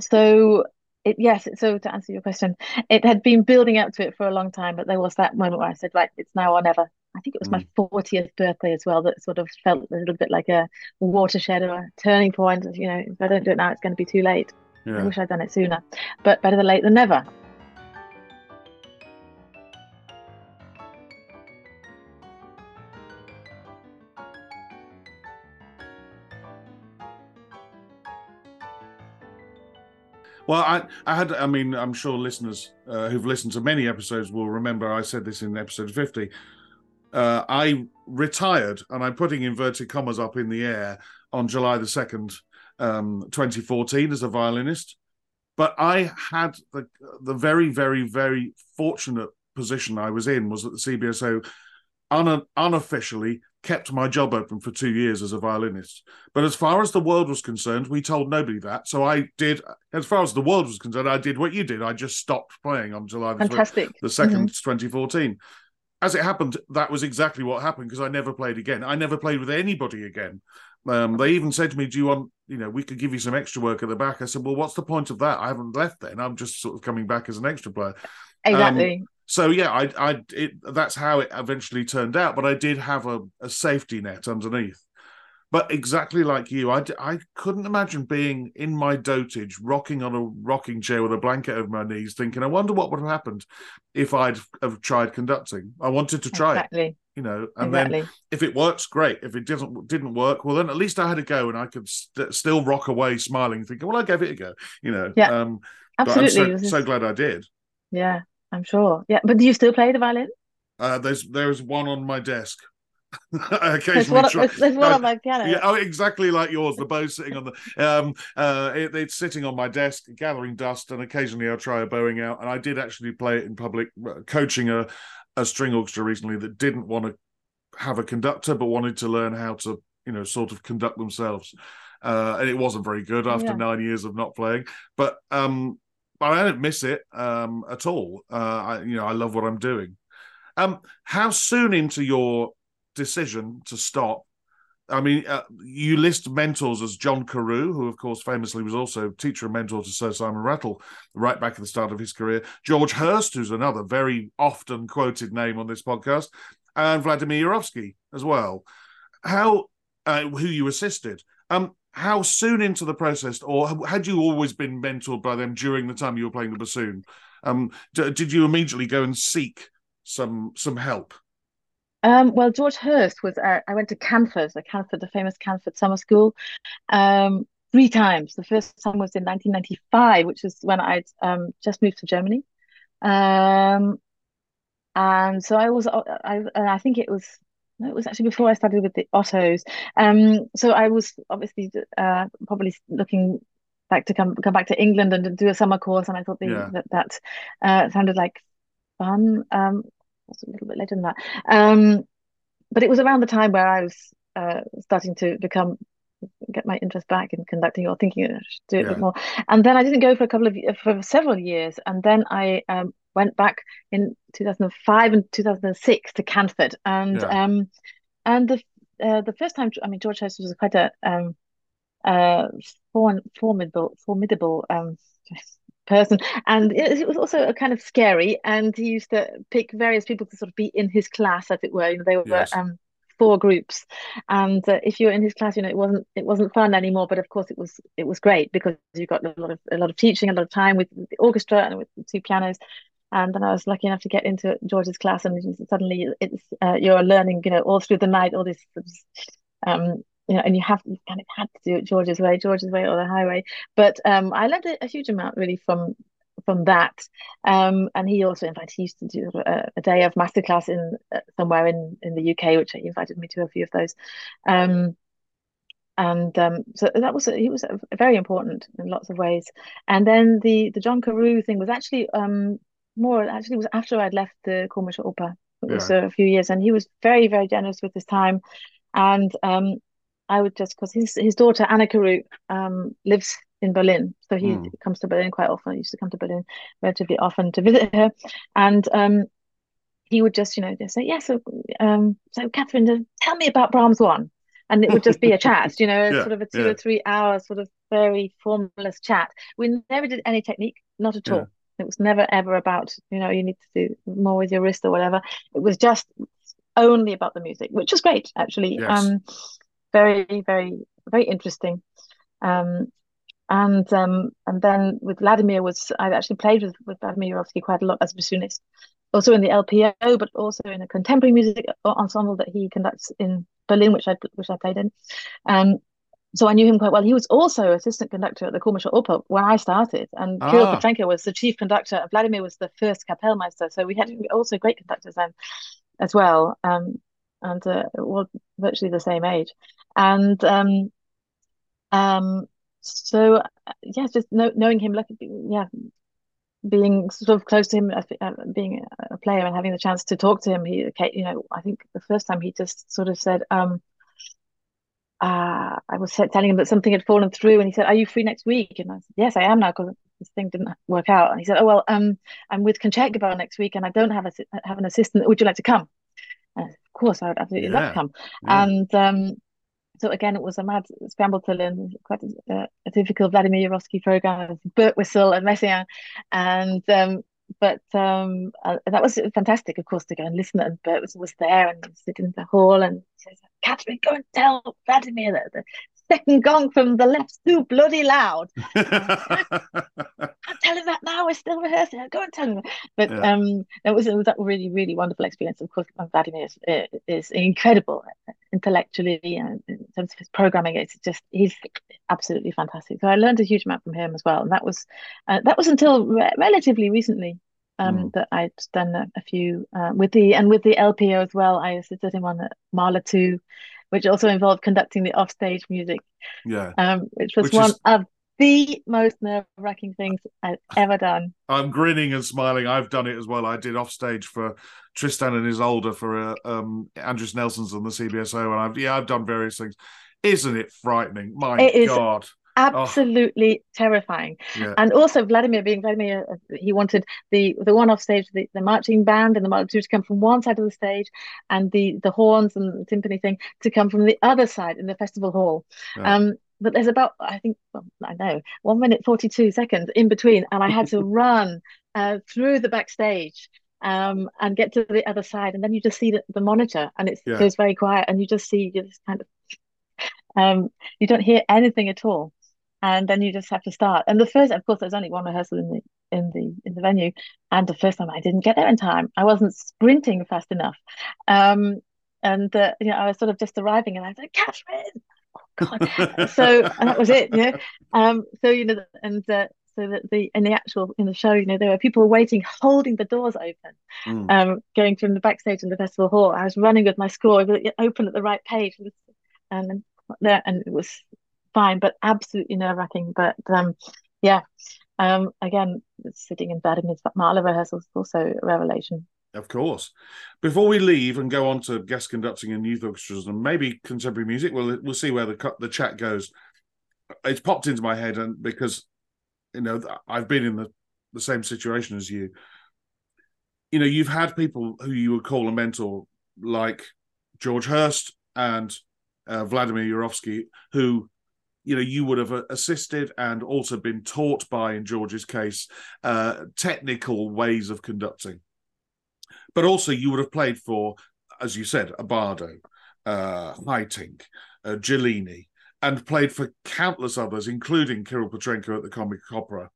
so it, yes, so to answer your question, it had been building up to it for a long time, but there was that moment where I said, right, it's now or never. I think it was my 40th birthday as well that sort of felt a little bit like a watershed or a turning point. You know, if I don't do it now, it's going to be too late. I wish I'd done it sooner, but better than late than never.
Well, I, I had, I mean, I'm sure listeners uh, who've listened to many episodes will remember I said this in episode 50. Uh, I retired, and I'm putting inverted commas up in the air on July the 2nd, um, 2014, as a violinist. But I had the, the very, very, very fortunate position I was in was that the CBSO un- unofficially kept my job open for two years as a violinist. But as far as the world was concerned, we told nobody that. So I did, as far as the world was concerned, I did what you did. I just stopped playing on July the,
Fantastic.
the 2nd, 2014. As it happened, that was exactly what happened because I never played again. I never played with anybody again. Um, they even said to me, Do you want, you know, we could give you some extra work at the back. I said, Well, what's the point of that? I haven't left then. I'm just sort of coming back as an extra player.
Exactly.
So yeah, I, I, it, that's how it eventually turned out. But I did have a, a safety net underneath. But exactly like you, I, I couldn't imagine being in my dotage, rocking on a rocking chair with a blanket over my knees, thinking, "I wonder what would have happened if I'd have tried conducting." I wanted to try it, you know. And then if it works, great. If it doesn't didn't work, well, then at least I had a go, and I could st- still rock away, smiling, thinking, "Well, I gave it a go," you know.
Yeah.
Um, but I'm
Absolutely.
so, so glad I did.
Yeah, I'm sure. Yeah, but do you still play the violin?
Uh, there's there's one on my desk.
there's one, try, there's, one on my piano.
Yeah, oh, exactly like yours. The bow sitting on the. Um, uh, it, it's sitting on my desk, gathering dust, and occasionally I'll try a bowing out. And I did actually play it in public, uh, coaching a a string orchestra recently that didn't want to have a conductor but wanted to learn how to, you know, sort of conduct themselves. Uh, and it wasn't very good after yeah. nine years of not playing. But um, I don't miss it um, at all. Uh, I, you know, I love what I'm doing. Um, how soon into your decision to stop? I mean, uh, you list mentors as John Carewe, who, of course, famously was also teacher and mentor to Sir Simon Rattle right back at the start of his career. George Hurst, who's another very often quoted name on this podcast, and Vladimir Jurowski as well. How, uh, who you assisted. Um, how soon into the process, or had you always been mentored by them during the time you were playing the bassoon? Um, d- did you immediately go and seek some some help?
Um, well, George Hurst was. Uh, I went to Canford, the Canford, the famous Canford Summer School, um, three times. The first time was in 1995, which is when I'd um, just moved to Germany, um, and so I was. I, I think it was it was actually before I started with the Ottos. Um, so I was obviously uh, probably looking back to come come back to England and do a summer course, and I thought the, yeah. that that uh, sounded like fun. Um, was a little bit later than that, um, but it was around the time where I was uh, starting to become get my interest back in conducting or thinking I should do it yeah. a bit more. And then I didn't go for a couple of for several years, and then I um, went back in 2005 and 2006 to Canford, and yeah. um, and the uh, the first time, I mean, George Hurst was quite a um, uh, formidable, formidable um, person, and it, it, was also a kind of scary. And he used to pick various people to sort of be in his class, as it were. You know, they were yes. um, four groups, and uh, if you were in his class, you know, it wasn't it wasn't fun anymore. But of course, it was it was great because you got a lot of a lot of teaching, a lot of time with the orchestra and with two pianos, and then I was lucky enough to get into George's class, and suddenly it's uh, you're learning, you know, all through the night, all this, um, you know, and you have you kind of had to do it George's way, George's way, or the highway. But um, I learned a, a, huge amount really from from that. Um, and he also, in fact, he used to do a, a day of masterclass in uh, somewhere in in the UK, which he invited me to a few of those. Um, and um, so that was he was very important in lots of ways. And then the the John Carewe thing was actually um, more actually was after I'd left the Komische Oper. It was yeah. a few years, and he was very very generous with his time, and um, I would just because his his daughter Anna Carewe um lives in Berlin, so he mm. comes to Berlin quite often. He used to come to Berlin relatively often to visit her, and um, he would just you know just say yeah so um so Catherine tell me about Brahms one and it would just be a chat, you know, yeah, sort of a two yeah. or three hour sort of very formless chat. We never did any technique, not at all. It was never ever about, you know, you need to do more with your wrist or whatever. It was just only about the music, which was great actually. Yes. Um, very, very, very interesting. Um, and um, and then with Vladimir was I actually played with with Vladimir Jurowski quite a lot as a bassoonist, also in the LPO, but also in a contemporary music ensemble that he conducts in Berlin, which I which I played in. Um, so I knew him quite well. He was also assistant conductor at the Komische Oper when I started, and ah. Kirill Petrenko was the chief conductor. And Vladimir was the first Kapellmeister, so we had also great conductors then as well, um, and uh, well, virtually the same age. And um, um, so yeah, just know, knowing him, like yeah, being sort of close to him, uh, being a player and having the chance to talk to him. He, you know, I think the first time he just sort of said. Um, uh, I was telling him that something had fallen through, and he said, "Are you free next week?" And I said, "Yes, I am now because this thing didn't work out." And he said, "Oh well, um, I'm with Concertgebouw next week, and I don't have a have an assistant. Would you like to come?" of course, I would absolutely yeah. love to come. Yeah. And um, so again, it was a mad scramble to learn quite a, a typical Vladimir Jurowski program, Birtwistle and Messiaen, and um, but um, uh, that was fantastic, of course, to go and listen. And Bert was, was there and sit in the hall and says, Catherine, go and tell Vladimir that the second gong from the left's too bloody loud. I'll tell him that now. We're still rehearsing. Go and tell him. But yeah. um, it was it was a really really wonderful experience. Of course, Vladimir is, is incredible intellectually and in terms of his programming. It's just he's absolutely fantastic. So I learned a huge amount from him as well, and that was uh, that was until re- relatively recently um,
Mm.
that I'd done a, a few uh, with the and with the LPO as well. I assisted him on Mahler 2, which also involved conducting the offstage music,
Yeah.
um, which was
Which
one
is-
of the most nerve-wracking things I've ever done.
I'm grinning and smiling. I've done it as well. I did offstage for Tristan and Isolde for uh, um, Andris Nelsons on the CBSO, and I've yeah, I've done various things. Isn't it frightening? My
It is
God.
Absolutely terrifying.
Yeah.
And also Vladimir being Vladimir, uh, he wanted the the one off stage, the, the marching band and the 2 to come from one side of the stage, and the the horns and the timpani thing to come from the other side in the festival hall.
Yeah.
Um, but there's about I think well, I know one minute forty two seconds in between, and I had to run uh, through the backstage. Um, and get to the other side, and then you just see the, the monitor, and it
Yeah.
goes very quiet, and you just see you just kind of, um, you don't hear anything at all and then you just have to start. And the first, of course, there's only one rehearsal in the in the in the venue, and the first time I didn't get there in time. I wasn't sprinting fast enough, um, and uh, you know I was sort of just arriving, and I was like, Catherine, oh God. so and that was it, you know. Um, so you know, and uh, so that the in the actual in the show, you know, there were people waiting, holding the doors open,
Mm.
um, going from the backstage in the festival hall. I was running with my score open at the right page, and then there, and it was fine, but absolutely nerve wracking. But um, yeah, um, again, sitting in Vladimir's Mahler rehearsals is also a revelation.
Of course. Before we leave and go on to guest conducting and youth orchestras and maybe contemporary music, we'll we'll see where the the chat goes. It's popped into my head, and because you know I've been in the the same situation as you. You know, you've had people who you would call a mentor, like George Hurst and uh, Vladimir Jurowski, who you know you would have uh, assisted and also been taught by, in George's case, uh, technical ways of conducting but also you would have played for, as you said, Abbado, uh, Haitink, uh, Giulini, and played for countless others, including Kirill Petrenko at the Comic Opera.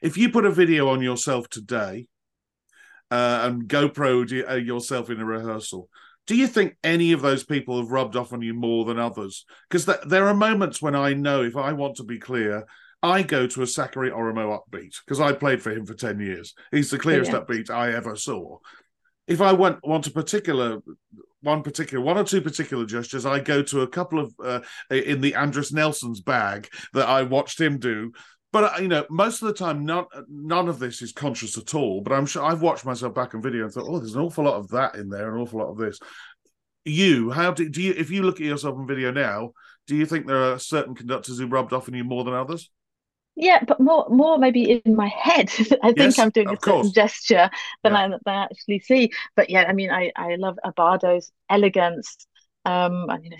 If you put a video on yourself today uh, and GoPro uh, yourself in a rehearsal, do you think any of those people have rubbed off on you more than others? Because th- there are moments when I know if I want to be clear, I go to a Sakari Oramo upbeat because I played for him for 10 years. He's the clearest
Brilliant.
upbeat I ever saw. If I want want a particular one particular one or two particular gestures, I go to a couple of uh, in the Andris Nelsons bag that I watched him do. But uh, you know, most of the time, none none of this is conscious at all. But I'm sure I've watched myself back in video and thought, oh, there's an awful lot of that in there, an awful lot of this. You, how do, do you? If you look at yourself in video now, do you think there are certain conductors who rubbed off on you more than others?
Yeah, but more more maybe in my head. I think
Yes,
I'm doing a certain gesture than
Yeah.
I than I actually see. But yeah, I mean, I I love Abbado's elegance. Um, and you know,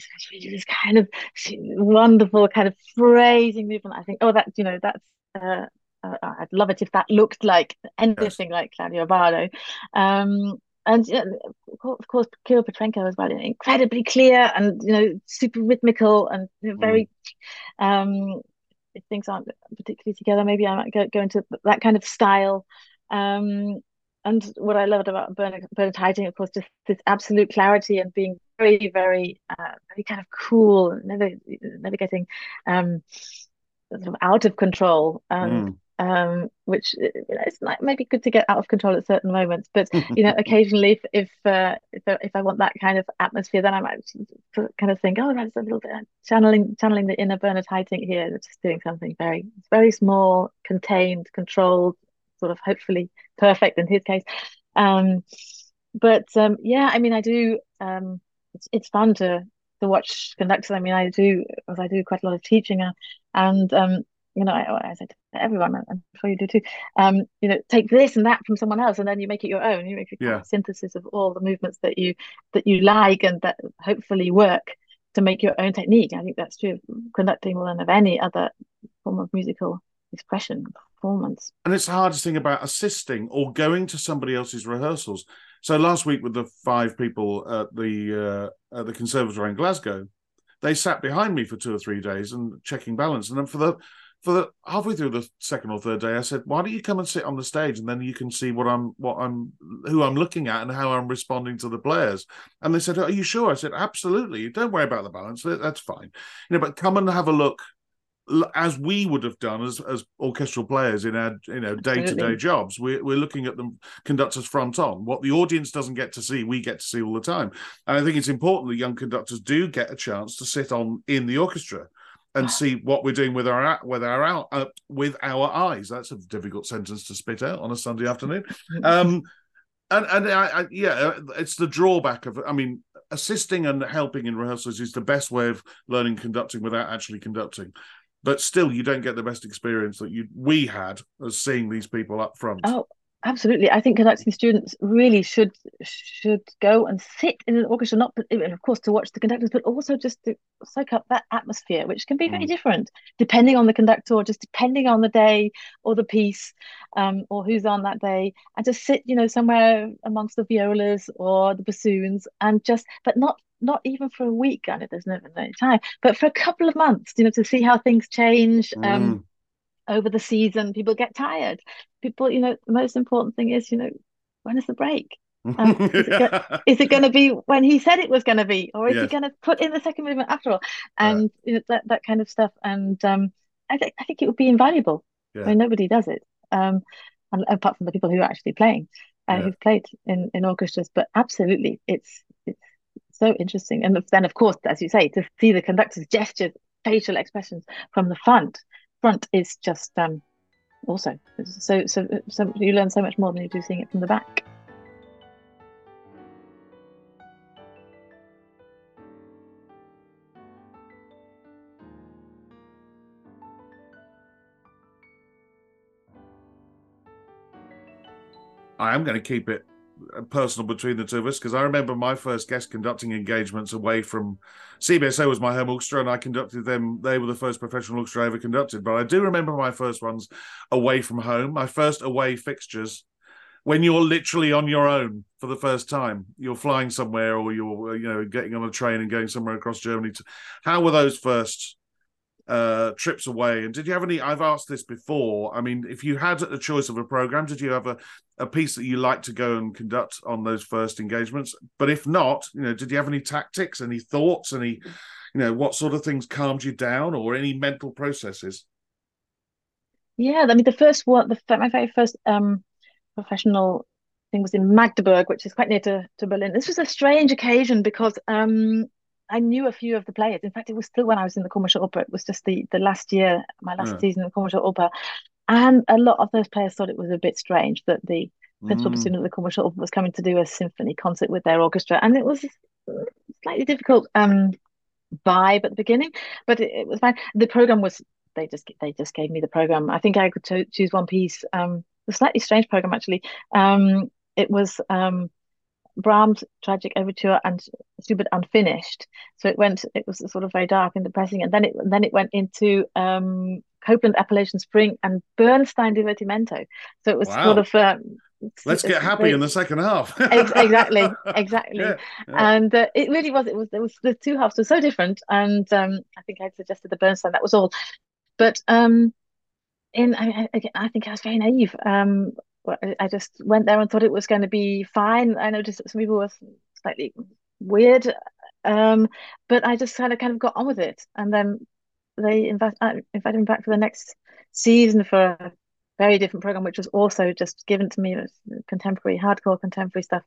this kind of wonderful kind of phrasing movement. I think, oh, that you know, that's uh, uh, I'd love it if that looked like anything like Claudio Abbado. Um, and yeah, of course, of course, Kirill Petrenko as well, you know, incredibly clear and you know, super rhythmical and you know, very um if things aren't particularly together, maybe I might go, go into that kind of style. Um, and what I loved about Bernard, Bernard Haitink, of course, just this absolute clarity and being very, very, uh, very kind of cool, never, never getting um, sort of out of control. And
Mm.
um, which you know, it's like maybe good to get out of control at certain moments, but you know, occasionally, if if uh, if, I- if I want that kind of atmosphere, then I might kind of think, oh, that's a little bit channeling channeling the inner Bernard Haitink here, just doing something very very small, contained, controlled, sort of hopefully perfect in his case. Um, but um, yeah, I mean, I do. Um, it's it's fun to to watch conductors. I mean, I do as I do quite a lot of teaching, uh, and um, you know, I, I said to everyone, I'm sure you do too. Um, you know, take this and that from someone else, and then you make it your own. You make a kind
Yeah.
of synthesis of all the movements that you that you like and that hopefully work to make your own technique. I think that's true of conducting more than of any other form of musical expression, performance.
And it's the hardest thing about assisting or going to somebody else's rehearsals. So last week with the five people at the uh, at the conservatory in Glasgow, they sat behind me for two or three days and checking balance. And then for the for the halfway through the second or third day, I said, "Why don't you come and sit on the stage, and then you can see what I'm what I'm who I'm looking at and how I'm responding to the players." And they said, "Are you sure?" I said, "Absolutely. Don't worry about the balance. That's fine. You know, but come and have a look." As we would have done as, as orchestral players in our you know day to day jobs. We're we're looking at the conductors front on. What the audience doesn't get to see, we get to see all the time. And I think it's important that young conductors do get a chance to sit on in the orchestra and see what we're doing with our with our uh, with our eyes. That's a difficult sentence to spit out on a Sunday afternoon. Um, and and I, I, yeah, it's the drawback of. I mean, assisting and helping in rehearsals is the best way of learning conducting without actually conducting but still you don't get the best experience that you we had as seeing these people up front.
Oh absolutely. I think conducting students really should should go and sit in an orchestra not of course to watch the conductors but also just to soak up that atmosphere which can be very mm. different depending on the conductor just depending on the day or the piece um, or who's on that day. And just sit you know somewhere amongst the violas or the bassoons and just but not not even for a week, and there's never no time, but for a couple of months, you know, to see how things change um, mm. over the season. People get tired. People, you know, the most important thing is, you know, when is the break? Um, is it going to be when he said it was going to be, or is yes. he going to put in the second movement after all? And you know that that kind of stuff. And um, I think I think it would be invaluable. Yeah. I mean, nobody does it, um, and apart from the people who are actually playing, uh, yeah. who've played in in orchestras. But absolutely, it's so interesting. And then, of course, as you say, to see the conductor's gestures, facial expressions from the front, front is just um, also so so so you learn so much more than you do seeing it from the back.
I am going to keep it personal between the two of us because I remember my first guest conducting engagements away from CBSO was my home orchestra and I conducted them. They were the first professional orchestra I ever conducted. But I do remember my first ones away from home, my first away fixtures when you're literally on your own for the first time. You're flying somewhere or you're you know getting on a train and going somewhere across Germany. To, how were those first uh, trips away. And did you have any? I've asked this before. I mean, if you had a choice of a program, did you have a, a piece that you like to go and conduct on those first engagements? But if not, you know, did you have any tactics, any thoughts, any, you know, what sort of things calmed you down, or any mental processes?
Yeah, I mean, the first one, the my very first um, professional thing was in Magdeburg, which is quite near to, to Berlin. This was a strange occasion because um, I knew a few of the players. In fact, it was still when I was in the Komische Oper. It was just the the last year, my last yeah. season in the Komische Oper, and a lot of those players thought it was a bit strange that the principal mm. bassoon of the Komische Oper was coming to do a symphony concert with their orchestra, and it was slightly difficult um vibe at the beginning, but it, it was fine. The program was they just they just gave me the program. I think I could cho- choose one piece. Um, a slightly strange program actually. Um, it was um Brahms' tragic overture and Schubert unfinished. So it went. It was sort of very dark and depressing, and then it then it went into um, Copland Appalachian Spring and Bernstein Divertimento. So it was wow. sort of. Um,
Let's get happy in the second half.
exactly, exactly, yeah, yeah. and uh, it really was. It was. It was the two halves were so different, and um, I think I suggested the Bernstein. That was all, but um, in I, I, I think I was very naive. Um, I just went there and thought it was going to be fine. I noticed that some people were slightly weird, um, but I just kind of kind of got on with it. And then they invite, uh, invited me back for the next season for a very different program, which was also just given to me contemporary, hardcore contemporary stuff,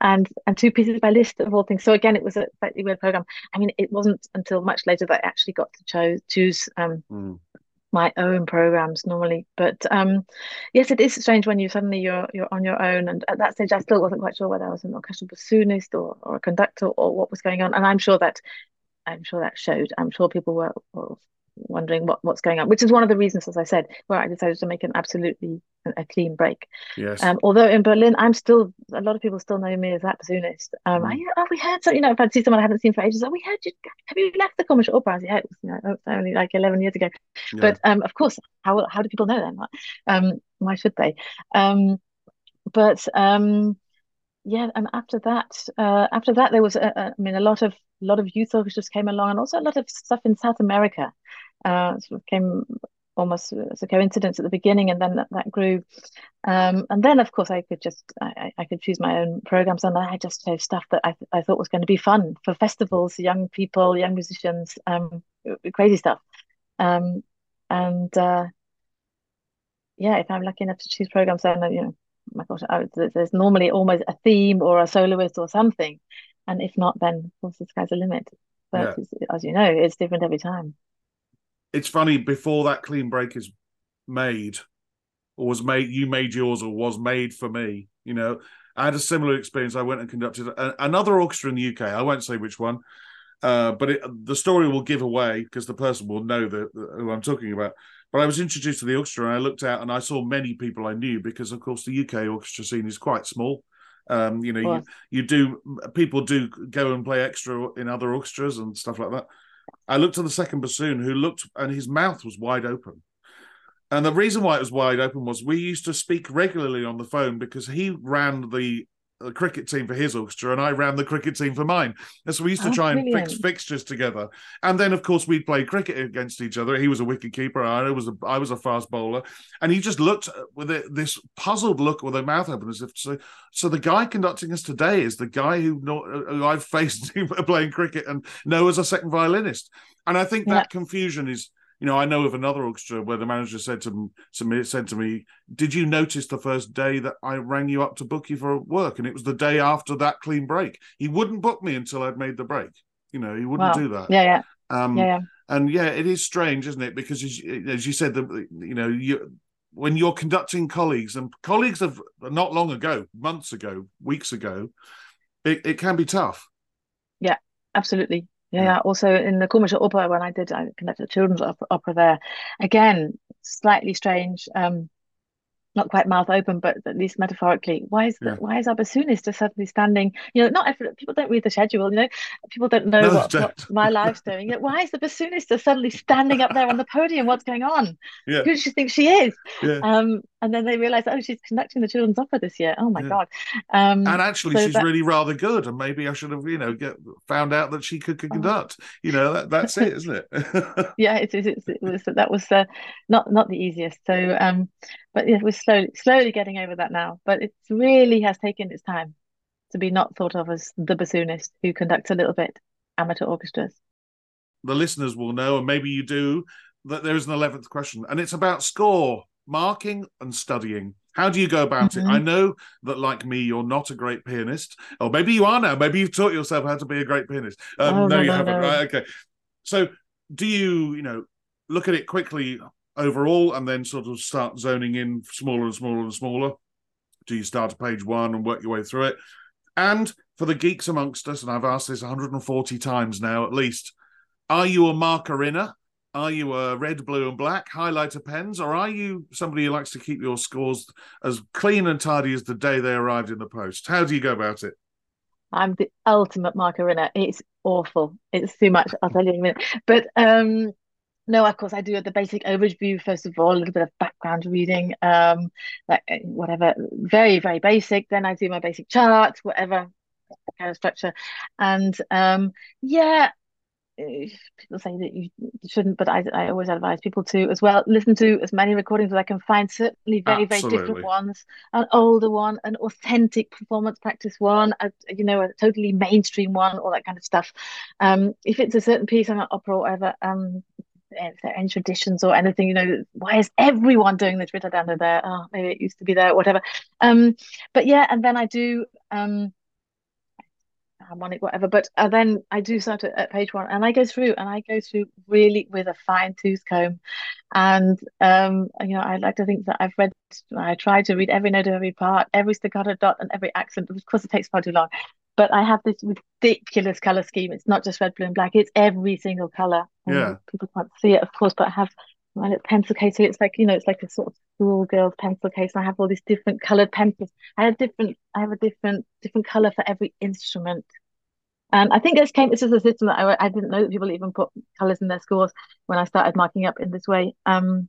and and two pieces by Liszt of all things. So again, it was a slightly weird program. I mean, it wasn't until much later that I actually got to choose choose um, mm my own programs normally but um yes it is strange when you suddenly you're you're on your own and at that stage i still wasn't quite sure whether i was an orchestral bassoonist or, or a conductor or what was going on and i'm sure that i'm sure that showed. I'm sure people were, were wondering what, what's going on, which is one of the reasons, as I said, where I decided to make an absolutely a clean break.
Yes.
Um, although in Berlin, I'm still a lot of people still know me as that bassoonist. Um, mm. I, oh, we heard so you know if I'd see someone I hadn't seen for ages, oh, we heard you. Have you left the Komische Oper? Yeah, it was, you know, only like 11 years ago. Yeah. But um, of course, how how do people know then? Um, why should they? Um, but um, yeah, and after that, uh, after that, there was, a, a, I mean, a lot of a lot of youth orchestras came along, and also a lot of stuff in South America uh, sort of came almost as a coincidence at the beginning, and then that, that grew. Um, and then, of course, I could just I, I could choose my own programs, and I just chose stuff that I, I thought was going to be fun for festivals, young people, young musicians, um, crazy stuff. Um, and uh, yeah, if I'm lucky enough to choose programs, then you know, my gosh, I, there's normally almost a theme or a soloist or something, and if not, then of course the sky's the limit. But yeah. as you know, it's different every time.
It's funny before that clean break is made, or was made, you made yours, or was made for me. You know, I had a similar experience. I went and conducted a, another orchestra in the UK. I won't say which one, uh, but it, the story will give away because the person will know who I'm talking about. But I was introduced to the orchestra and I looked out and I saw many people I knew because, of course, the UK orchestra scene is quite small. Um, you know, you, you do people do go and play extra in other orchestras and stuff like that. I looked at the second bassoon who looked and his mouth was wide open. And the reason why it was wide open was we used to speak regularly on the phone because he ran the the cricket team for his orchestra and I ran the cricket team for mine. And so we used to oh, try brilliant. and fix fixtures together. And then of course we'd play cricket against each other. He was a wicket keeper, I was a I was a fast bowler. And he just looked with it, this puzzled look with a mouth open as if to say, so the guy conducting us today is the guy who, who I've faced playing cricket and know as a second violinist. And I think that yeah. confusion is you know, I know of another orchestra where the manager said to, to me, said to me, "Did you notice the first day that I rang you up to book you for work?" And it was the day after that clean break. He wouldn't book me until I'd made the break. You know, he wouldn't wow. do that.
Yeah, yeah.
Um,
yeah, yeah.
And yeah, it is strange, isn't it? Because as, as you said, the you know, you when you're conducting colleagues and colleagues of not long ago, months ago, weeks ago, it, it can be tough.
Yeah, absolutely. Yeah. Also in the Komische opera when I did, I conducted a children's opera, opera there. Again, slightly strange. Um, not quite mouth open, but at least metaphorically. Why is the, yeah. why is our bassoonist just suddenly standing? You know, not every, people don't read the schedule. You know, people don't know no, what, don't. what, my life's doing. Why is the bassoonist just suddenly standing up there on the podium? What's going on? Yeah. Who does she think she is? Yeah. Um, and then they realize, oh, she's conducting the children's opera this year. Oh my yeah. god! Um,
and actually, so she's that... really rather good. And maybe I should have, you know, get found out that she could, could oh. conduct. Oh. You know, that, that's it, isn't it?
yeah, it is. It, it, was that was uh, not not the easiest. So, um, but yeah, we're slowly slowly getting over that now. But it really has taken its time to be not thought of as the bassoonist who conducts a little bit amateur orchestras.
The listeners will know, and maybe you do, that there is an eleventh question, and it's about score marking and studying. How do you go about mm-hmm. it? I know that, like me, you're not a great pianist, or maybe you are now. Maybe you've taught yourself how to be a great pianist. Um, oh, no, no, you no, haven't. No. Right? Okay. So, do you, you know, look at it quickly overall, and then sort of start zoning in smaller and smaller and smaller? Do you start at page one and work your way through it? And for the geeks amongst us, and I've asked this 140 times now at least, are you a marker inner? Are you a red, blue, and black highlighter pens, or are you somebody who likes to keep your scores as clean and tidy as the day they arrived in the post? How do you go about it?
I'm the ultimate marker inner. It's awful. It's too much. I'll tell you in a minute. But um, no, of course, I do the basic overview first of all, a little bit of background reading, um, like uh, whatever, very very basic. Then I do my basic charts, whatever kind of structure, and um, yeah, people say that you shouldn't, but I, I always advise people to as well listen to as many recordings as I can find. Certainly, very Absolutely. very different ones, an older one, an authentic performance practice one, a, you know, a totally mainstream one, all that kind of stuff. Um, if it's a certain piece on an opera or whatever, um, if there are any traditions or anything, you know, why is everyone doing the Dritter down there? Oh, maybe it used to be there, whatever. Um, but yeah, and then I do um harmonic, whatever. But uh, then I do start at, at, page one, and I go through, and I go through really with a fine tooth comb, and um, you know, I like to think that I've read, I try to read every note of every part, every staccato dot, and every accent. Of course, it takes far too long, but I have this ridiculous color scheme. It's not just red, blue, and black; it's every single color.
Yeah,
people can't see it, of course, but I have my little pencil case here. It's like you know, it's like a sort of schoolgirl's pencil case, and I have all these different colored pencils. I have different, I have a different different color for every instrument. And I think this came. This is a system that I, I didn't know that people even put colors in their scores when I started marking up in this way. Um,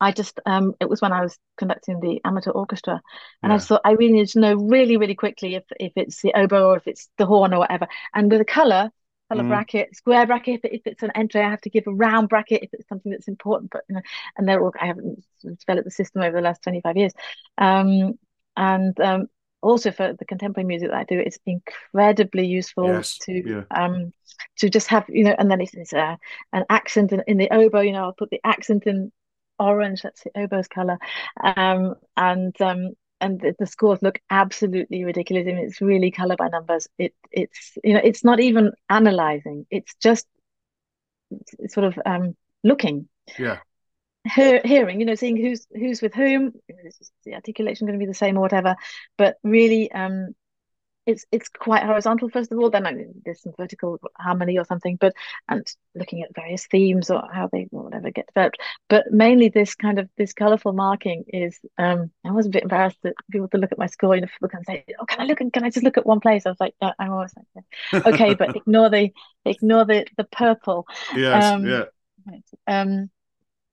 I just um, it was when I was conducting the amateur orchestra, and yeah. I thought I really need to know really, really quickly if if it's the oboe or if it's the horn or whatever. And with a color, color mm. bracket, square bracket. If, if it's an entry, I have to give a round bracket if it's something that's important. But you know, and they're all I haven't developed the system over the last twenty five years, um, and um, also for the contemporary music that I do, it's incredibly useful
Yes,
to
yeah.
um to just have you know, and then it's, it's uh, an accent in, in the oboe. You know, I'll put the accent in orange. That's the oboe's color, um, and um, and the, the scores look absolutely ridiculous. I mean, it's really color by numbers. It it's you know, it's not even analyzing. It's just sort of um looking
Yeah.
hear, hearing, you know, seeing who's who's with whom. Is the articulation going to be the same or whatever? But really, um, it's it's quite horizontal first of all. Then like, there's some vertical harmony or something, but and looking at various themes or how they or whatever get developed. But mainly this kind of this colorful marking is. Um, I was a bit embarrassed that people to look at my score. You know, people can say, "Oh, can I look? And can I just look at one place?" I was like, no, I'm always like, yeah. okay, but ignore the ignore the the purple.
yes,
Um,
yeah.
Right. Um,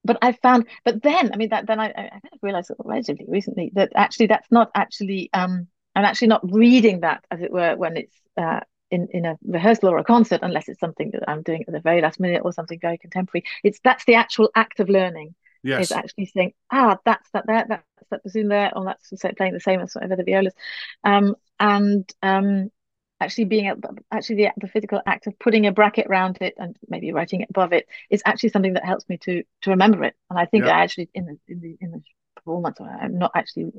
but I found, but then, I mean, that then I, I kind of realized relatively recently that actually that's not actually, um, I'm actually not reading that, as it were, when it's uh, in in a rehearsal or a concert, unless it's something that I'm doing at the very last minute or something very contemporary. It's that's the actual act of learning.
Yes.
Is actually saying, ah, that's that there, that's that bassoon there, or that's playing the same as whatever the violas, um, and um, actually being a, actually the, the physical act of putting a bracket around it and maybe writing it above it is actually something that helps me to to remember it. And I think
Yeah.
I actually in the in the in the performance, I'm not actually.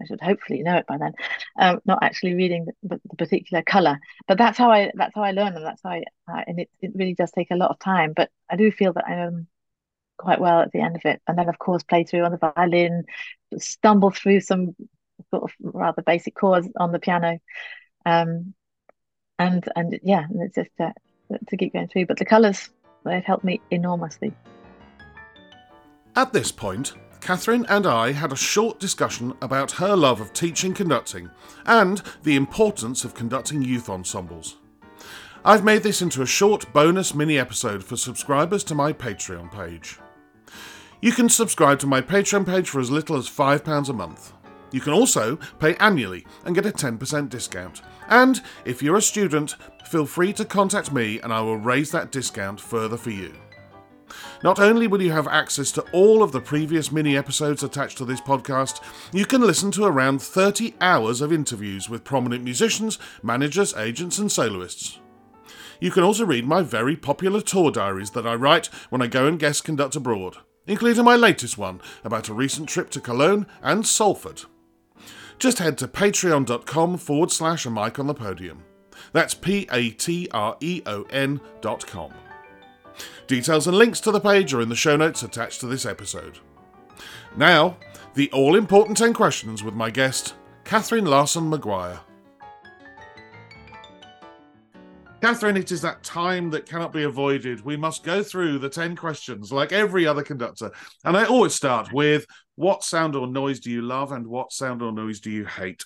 I should hopefully know it by then. Um, not actually reading the, the particular color, but that's how I that's how I learn them. That's how I uh, and it it really does take a lot of time. But I do feel that I'm quite well at the end of it. And then of course play through on the violin, stumble through some sort of rather basic chords on the piano. Um, and and yeah, and it's just uh, to keep going through. But the colours they've helped me enormously.
At this point, Catherine and I had a short discussion about her love of teaching conducting and the importance of conducting youth ensembles. I've made this into a short bonus mini episode for subscribers to my Patreon page. You can subscribe to my Patreon page for as little as £5 a month. You can also pay annually and get a 10% discount. And if you're a student, feel free to contact me and I will raise that discount further for you. Not only will you have access to all of the previous mini episodes attached to this podcast, you can listen to around 30 hours of interviews with prominent musicians, managers, agents, and soloists. You can also read my very popular tour diaries that I write when I go and guest conduct abroad, including my latest one about a recent trip to Cologne and Salford. Just head to patreon.com forward slash a mic on the podium. That's P A T R E O N dot com. Details and links to the page are in the show notes attached to this episode. Now, the all important 10 questions with my guest, Catherine Larsen-Maguire. Catherine, it is that time that cannot be avoided. We must go through the 10 questions like every other conductor. And I always start with what sound or noise do you love and what sound or noise do you hate?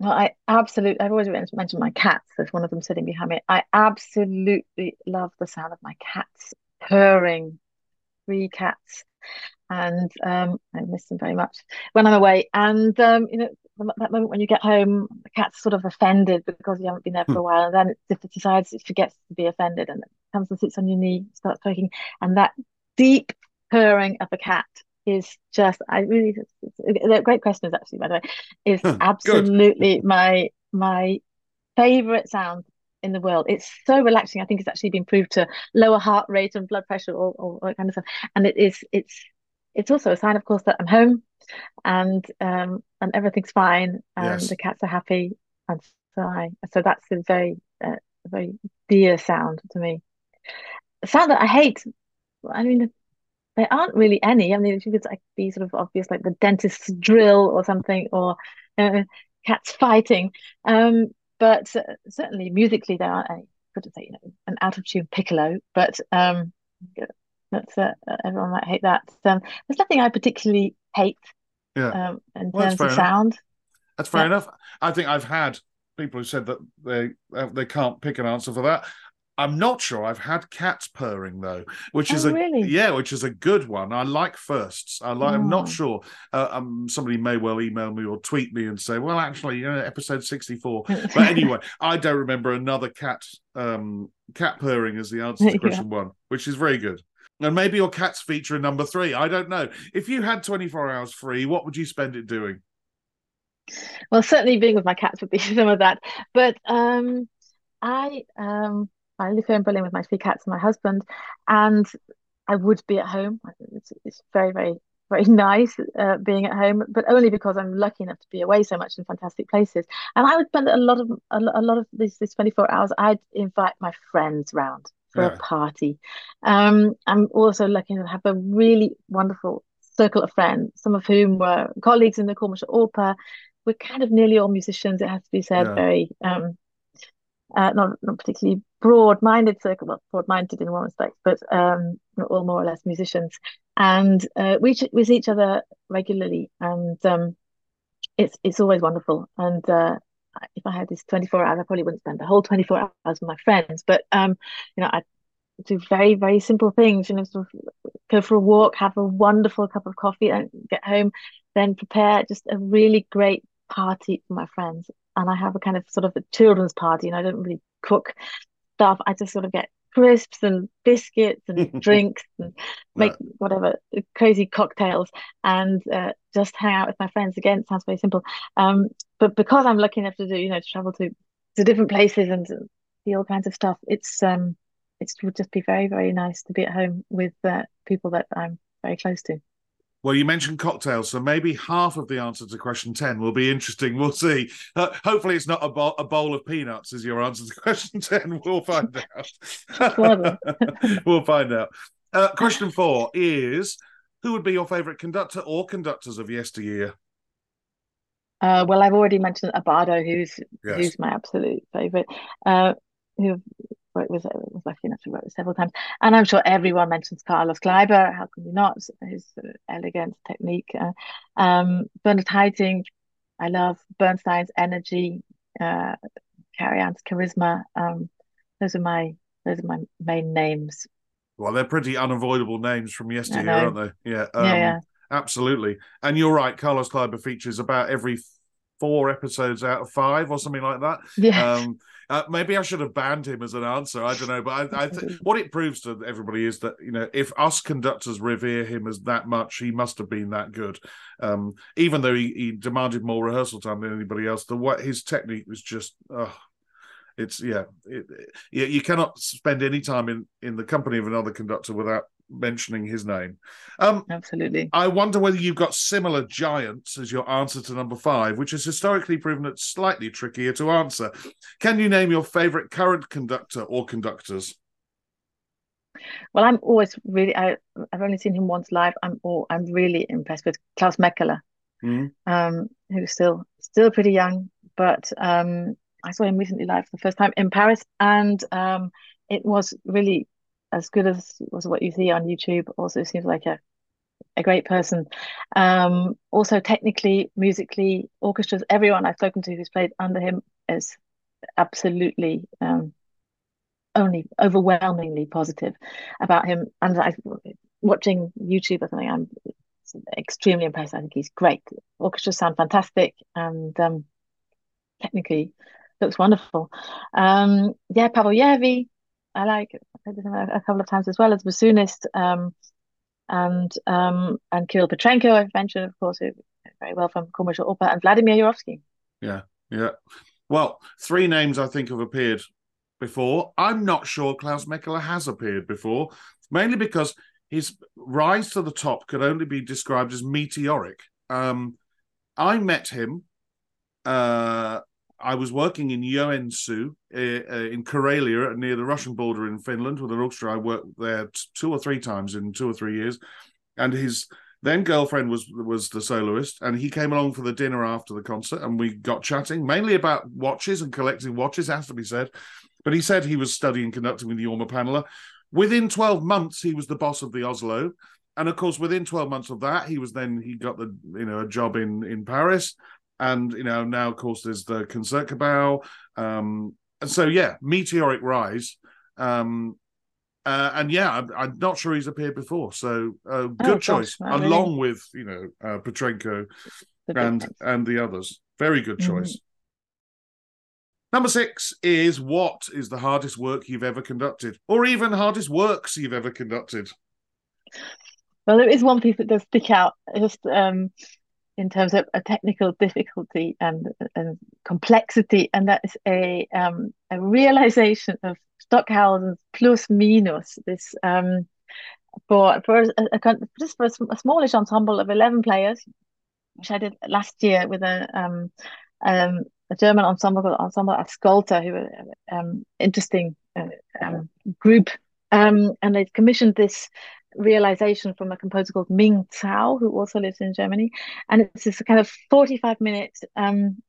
Well, I absolutely, I've always mentioned my cats. There's one of them sitting behind me. I absolutely love the sound of my cats purring, three cats. And um, I miss them very much when I'm away. And, um, you know, that moment when you get home, the cat's sort of offended because you haven't been there for a while. And then it decides it forgets to be offended and it comes and sits on your knee, starts poking. And that deep purring of a cat is just I really they're great questions actually by the way is
Huh, good.
absolutely my my favorite sound in the world. It's so relaxing. I think it's actually been proved to lower heart rate and blood pressure or, or all that kind of stuff. And it is it's it's also a sign of course that I'm home and um and everything's fine and
Yes.
the cats are happy and so I so that's a very uh, a very dear sound to me. A sound that I hate. I mean there aren't really any. I mean, if you could like, be sort of obvious, like the dentist's drill or something, or uh, cats fighting. Um, but uh, certainly musically, there aren't any. Could say, you know, an out of tune piccolo, but um, that's uh, everyone might hate that. Um, there's nothing I particularly hate
Yeah.
um, in
Well,
terms of
enough.
sound.
That's fair
Yeah.
enough. I think I've had people who said that they uh, they can't pick an answer for that. I'm not sure I've had cats purring though, which is
Oh,
a
really?
yeah, which is a good one. I like firsts. I like. I'm not
Oh.
sure. Uh, um, somebody may well email me or tweet me and say, "Well, actually, you know, episode 64." But anyway, I don't remember another cat um cat purring as the answer to
Yeah.
question one, which is very good. And maybe your cat's feature in number three. I don't know. If you had 24 hours free, what would you spend it doing?
Well, certainly being with my cats would be some of that. But um, I um, I live here in Berlin with my three cats and my husband, and I would be at home. It's, it's very, very, very nice uh, being at home, but only because I'm lucky enough to be away so much in fantastic places. And I would spend a lot of a, a lot of these, these 24 hours. I'd invite my friends round for yeah. a party. Um, I'm also lucky to have a really wonderful circle of friends, some of whom were colleagues in the Komische Oper. We're kind of nearly all musicians, it has to be said, yeah. very um, uh, not not particularly broad-minded circle, well, broad-minded in one respect, but um, all more or less musicians, and uh, we with each other regularly, and um, it's it's always wonderful. And uh, if I had this 24 hours, I probably wouldn't spend the whole 24 hours with my friends, but um, you know, I do very very simple things. You know, sort of go for a walk, have a wonderful cup of coffee, and get home, then prepare just a really great party for my friends and I have a kind of sort of a children's party, and I don't really cook stuff. I just sort of get crisps and biscuits and drinks and make right. whatever crazy cocktails and uh, just hang out with my friends. Again, sounds very simple, um, but because I'm lucky enough to do, you know, to travel to to different places and see all kinds of stuff, it's um, it would just be very very nice to be at home with uh, people that I'm very close to.
Well, you mentioned cocktails, so maybe half of the answer to question 10 will be interesting. We'll see. Uh, hopefully, it's not a, bo- a, bowl of peanuts, is your answer to question 10. We'll find out. we'll find out. Uh, question four is Who would be your favourite conductor or conductors of yesteryear?
Uh, well, I've already mentioned Abbado, who's yes. who's my absolute favourite. Uh, who worked with, was lucky enough to work with several times. And I'm sure everyone mentions Carlos Kleiber. How can you not? His elegant technique. Uh, um, Bernard Haitink, I love Bernstein's energy, uh, Karajan's charisma. Um, those are my those are my main names.
Well, they're pretty unavoidable names from yesterday, aren't they? Yeah, um, yeah, yeah, absolutely. And you're right. Carlos Kleiber features about every four episodes out of five or something like that.
Yeah. Um,
uh, maybe I should have banned him as an answer. I don't know, but I, I th- what it proves to everybody is that you know if us conductors revere him as that much, he must have been that good. Um, even though he, he, demanded more rehearsal time than anybody else, the what his technique was just. Oh, it's yeah, it, it, you cannot spend any time in in the company of another conductor without mentioning his name. Um,
Absolutely.
I wonder whether you've got similar giants as your answer to number five, which has historically proven it slightly trickier to answer. Can you name your favourite current conductor or conductors?
Well, I'm always really. I, have only seen him once live. I'm all, I'm really impressed with Klaus Mäkelä, mm. um, who's still still pretty young, but um, I saw him recently live for the first time in Paris, and um, it was really as good as was what you see on YouTube. Also seems like a a great person. Um, also technically, musically, orchestras, everyone I've spoken to who's played under him is absolutely um, only overwhelmingly positive about him. And I watching YouTube or something, I'm extremely impressed. I think he's great. Orchestras sound fantastic and um, technically looks wonderful. Um, yeah, Paavo Järvi, I like I did him a, couple of times as well as bassoonist. Um, and um, and Kirill Petrenko, I've mentioned, of course, very well from Komische Opera and Vladimir Jurowski.
Yeah, yeah. Well, three names I think have appeared before. I'm not sure Klaus Mäkelä has appeared before, mainly because his rise to the top could only be described as meteoric. Um, I met him uh, I was working in Joensuu uh, uh, in Karelia near the Russian border in Finland with an orchestra. I worked there t- two or three times in two or three years, and his then girlfriend was was the soloist, and he came along for the dinner after the concert, and we got chatting mainly about watches and collecting watches, has to be said. But he said he was studying conducting with the Jorma Panula. Within twelve months, he was the boss of the Oslo, and of course, within twelve months of that, he was then he got the you know a job in in Paris and you know now of course there's the Concertgebouw, um, and so yeah, meteoric rise. Um, uh, and yeah, I'm, I'm, not sure he's appeared before, so uh, good oh, choice, gosh, along really... with you know uh, Petrenko and and the others. Very good mm-hmm. choice. Mm-hmm. Number six is what is the hardest work you've ever conducted, or even hardest works you've ever conducted?
Well, there is one piece that does stick out. Just um, in terms of a technical difficulty and, and complexity, and that is a um, a realization of Stockhausen's plus minus this um, for for a, a, just for a, smallish ensemble of eleven players, which I did last year with a um, um, a German ensemble called Ensemble Ascolta, who were um, interesting uh, um, group, um, and they commissioned this realization from a composer called Ming Tsao, who also lives in Germany. And it's this kind of 45 minute, um,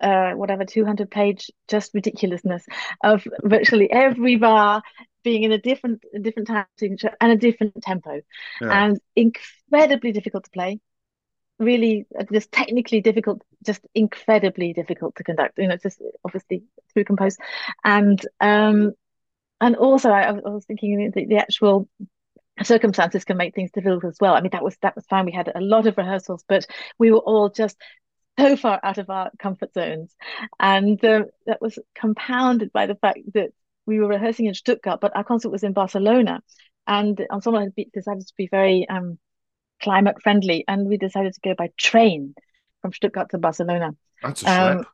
uh, whatever, 200 page, just ridiculousness of virtually every bar being in a different, a different time signature and a different tempo, yeah. and incredibly difficult to play. Really, uh, just technically difficult, just incredibly difficult to conduct. You know, just obviously through compose, and um, and also I, I was thinking the, the actual circumstances can make things difficult as well. I mean, that was that was fine. We had a lot of rehearsals, but we were all just so far out of our comfort zones, and uh, that was compounded by the fact that we were rehearsing in Stuttgart, but our concert was in Barcelona, and Ensemble had decided to be very um, climate friendly, and we decided to go by train from Stuttgart to Barcelona.
That's a. Um,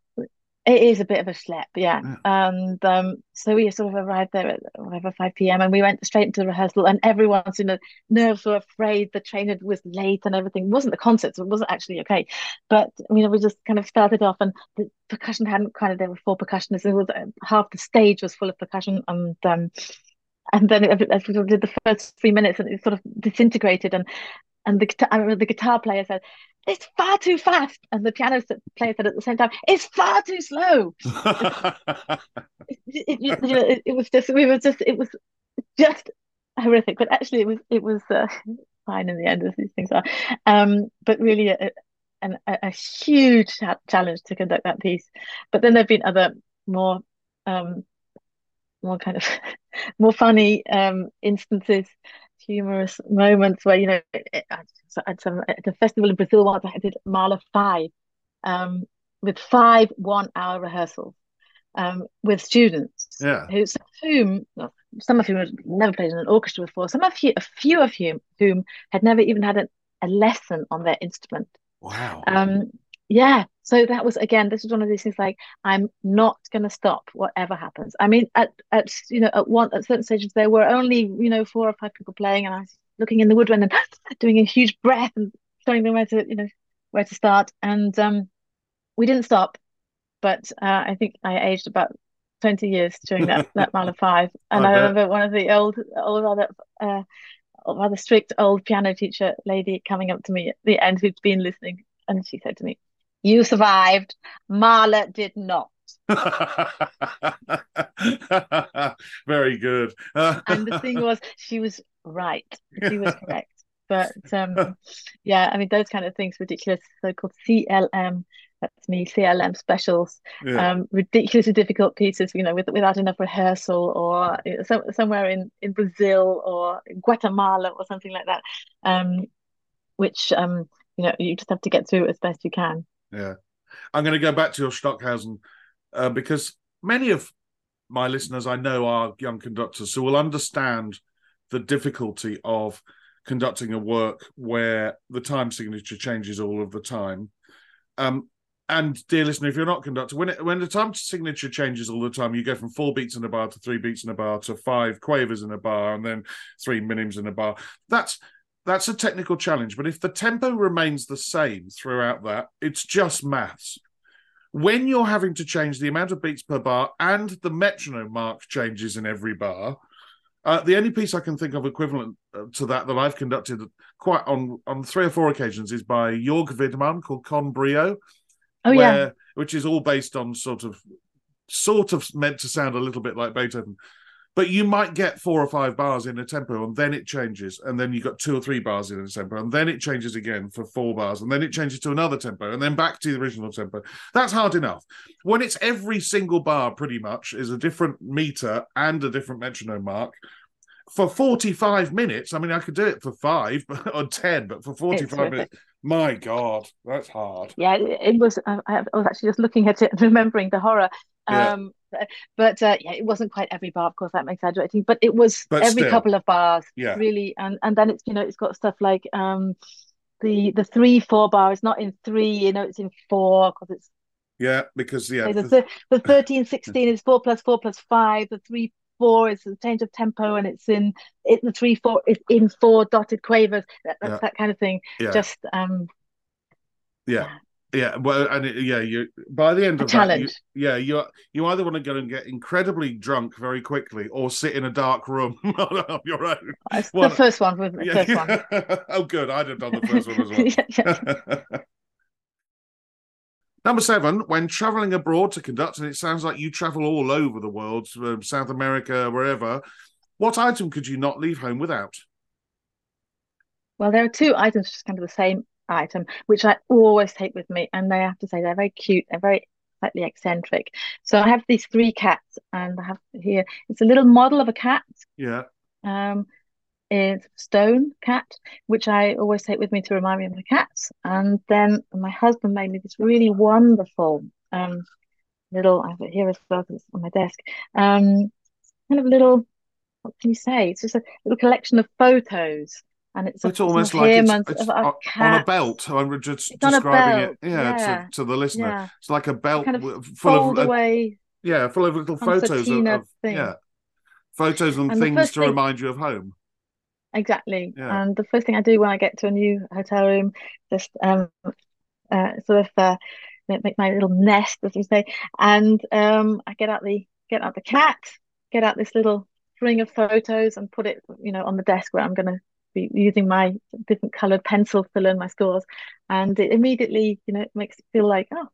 it is a bit of a schlep, yeah. yeah. And um, so we sort of arrived there at whatever 5 p.m. and we went straight into the rehearsal and everyone's you know nerves were afraid the train was late and everything. It wasn't the concert, so it wasn't actually okay. But you know, we just kind of started off and the percussion hadn't kind of there were four percussionists it was uh, half the stage was full of percussion and um and then as we did the first three minutes and it sort of disintegrated and and the guitar, I remember the guitar player said, "It's far too fast," and the piano player said at the same time, "It's far too slow." it, it, you know, it, it, was just we were just it was just horrific, but actually it was it was uh, fine in the end as these things are. Um, but really a, a, a huge challenge to conduct that piece. But then there've been other more um, more kind of more funny um, instances humorous moments where you know at some at a festival in Brazil once I did Mahler five um, with five one hour rehearsals um, with students
yeah.
who some of whom some of whom had never played in an orchestra before some of you a few of whom whom had never even had a, a lesson on their instrument.
Wow.
Um yeah so that was again this was one of these things like i'm not going to stop whatever happens. I mean at at you know at one at certain stages there were only you know four or five people playing and i was looking in the woodwind and doing a huge breath and showing them where to you know where to start. And um we didn't stop but uh, i think i aged about 20 years during that that Mahler five. And i, I remember one of the old old rather uh rather strict old piano teacher lady coming up to me at the end who'd been listening and she said to me you survived. Mahler did not.
Very good.
and the thing was, she was right. She was correct. But um, yeah, I mean, those kind of things, ridiculous so-called CLM. That's me, CLM specials. Yeah. Um, ridiculously difficult pieces, you know, with, without enough rehearsal, or you know, so, somewhere in in Brazil or Guatemala or something like that. Um, which um, you know, you just have to get through as best you can.
Yeah. I'm going to go back to your Stockhausen uh, because many of my listeners I know are young conductors who will understand the difficulty of conducting a work where the time signature changes all of the time. Um, and dear listener, if you're not conductor, when it, when the time signature changes all the time, you go from four beats in a bar to three beats in a bar to five quavers in a bar and then three minims in a bar. That's that's a technical challenge. But if the tempo remains the same throughout that, it's just maths. When you're having to change the amount of beats per bar and the metronome mark changes in every bar, uh, the only piece I can think of equivalent uh, to that that I've conducted quite on on three or four occasions is by Jörg Widmann called Con Brio.
Oh where, yeah,
which is all based on sort of sort of meant to sound a little bit like Beethoven, but you might get four or five bars in a tempo and then it changes and then you got two or three bars in a tempo and then it changes again for four bars and then it changes to another tempo and then back to the original tempo. That's hard enough. When it's every single bar pretty much is a different meter and a different metronome mark for 45 minutes i mean i could do it for five or 10 but for 45 minutes my god that's hard.
Yeah it was i was actually just looking at it and remembering the horror. Yeah. um but uh, yeah, it wasn't quite every bar, of course. That makes exaggerating, but it was but every still, couple of bars,
yeah.
really. And and then it's you know it's got stuff like um, the the three four bar is not in three, you know, it's in four because it's
yeah, because yeah,
so the, the 13 16 is four plus four plus five, the three four is a change of tempo and it's in it the three four is in four dotted quavers, that, yeah. that kind of thing.
Yeah.
Just um
yeah. Yeah, well, and it, yeah, you by the end of that, you, yeah, you you either want to go and get incredibly drunk very quickly, or sit in a dark room on your own.
It's well, the first one, the yeah, first one.
oh, good, I'd have done the first one as well. Number seven, when traveling abroad to conduct, and it sounds like you travel all over the world, um, South America, wherever. What item could you not leave home without?
Well, there are two items, just kind of the same item, which I always take with me, and they have to say they're very cute. They're very slightly eccentric. So I have these three cats, and I have here it's a little model of a cat.
Yeah.
Um, it's stone cat, which I always take with me to remind me of my cats. And then my husband made me this really wonderful um little I have it here as well it's on my desk. Um, kind of little what can you say? It's just a little collection of photos and it's,
it's almost like it's, it's on, a belt. I'm just it's describing it, yeah, yeah. To, to, the listener. Yeah. It's like a belt kind of full of
away
yeah, full of little photos of, of yeah, photos and, and things to thing, remind you of home.
Exactly. Yeah. And the first thing I do when I get to a new hotel room, just um, uh, sort of uh, make my little nest, as you say, and um, I get out the get out the cat, get out this little string of photos, and put it, you know, on the desk where I'm going to using my different coloured pencil to learn my scores, and it immediately, you know, it makes it feel like, oh,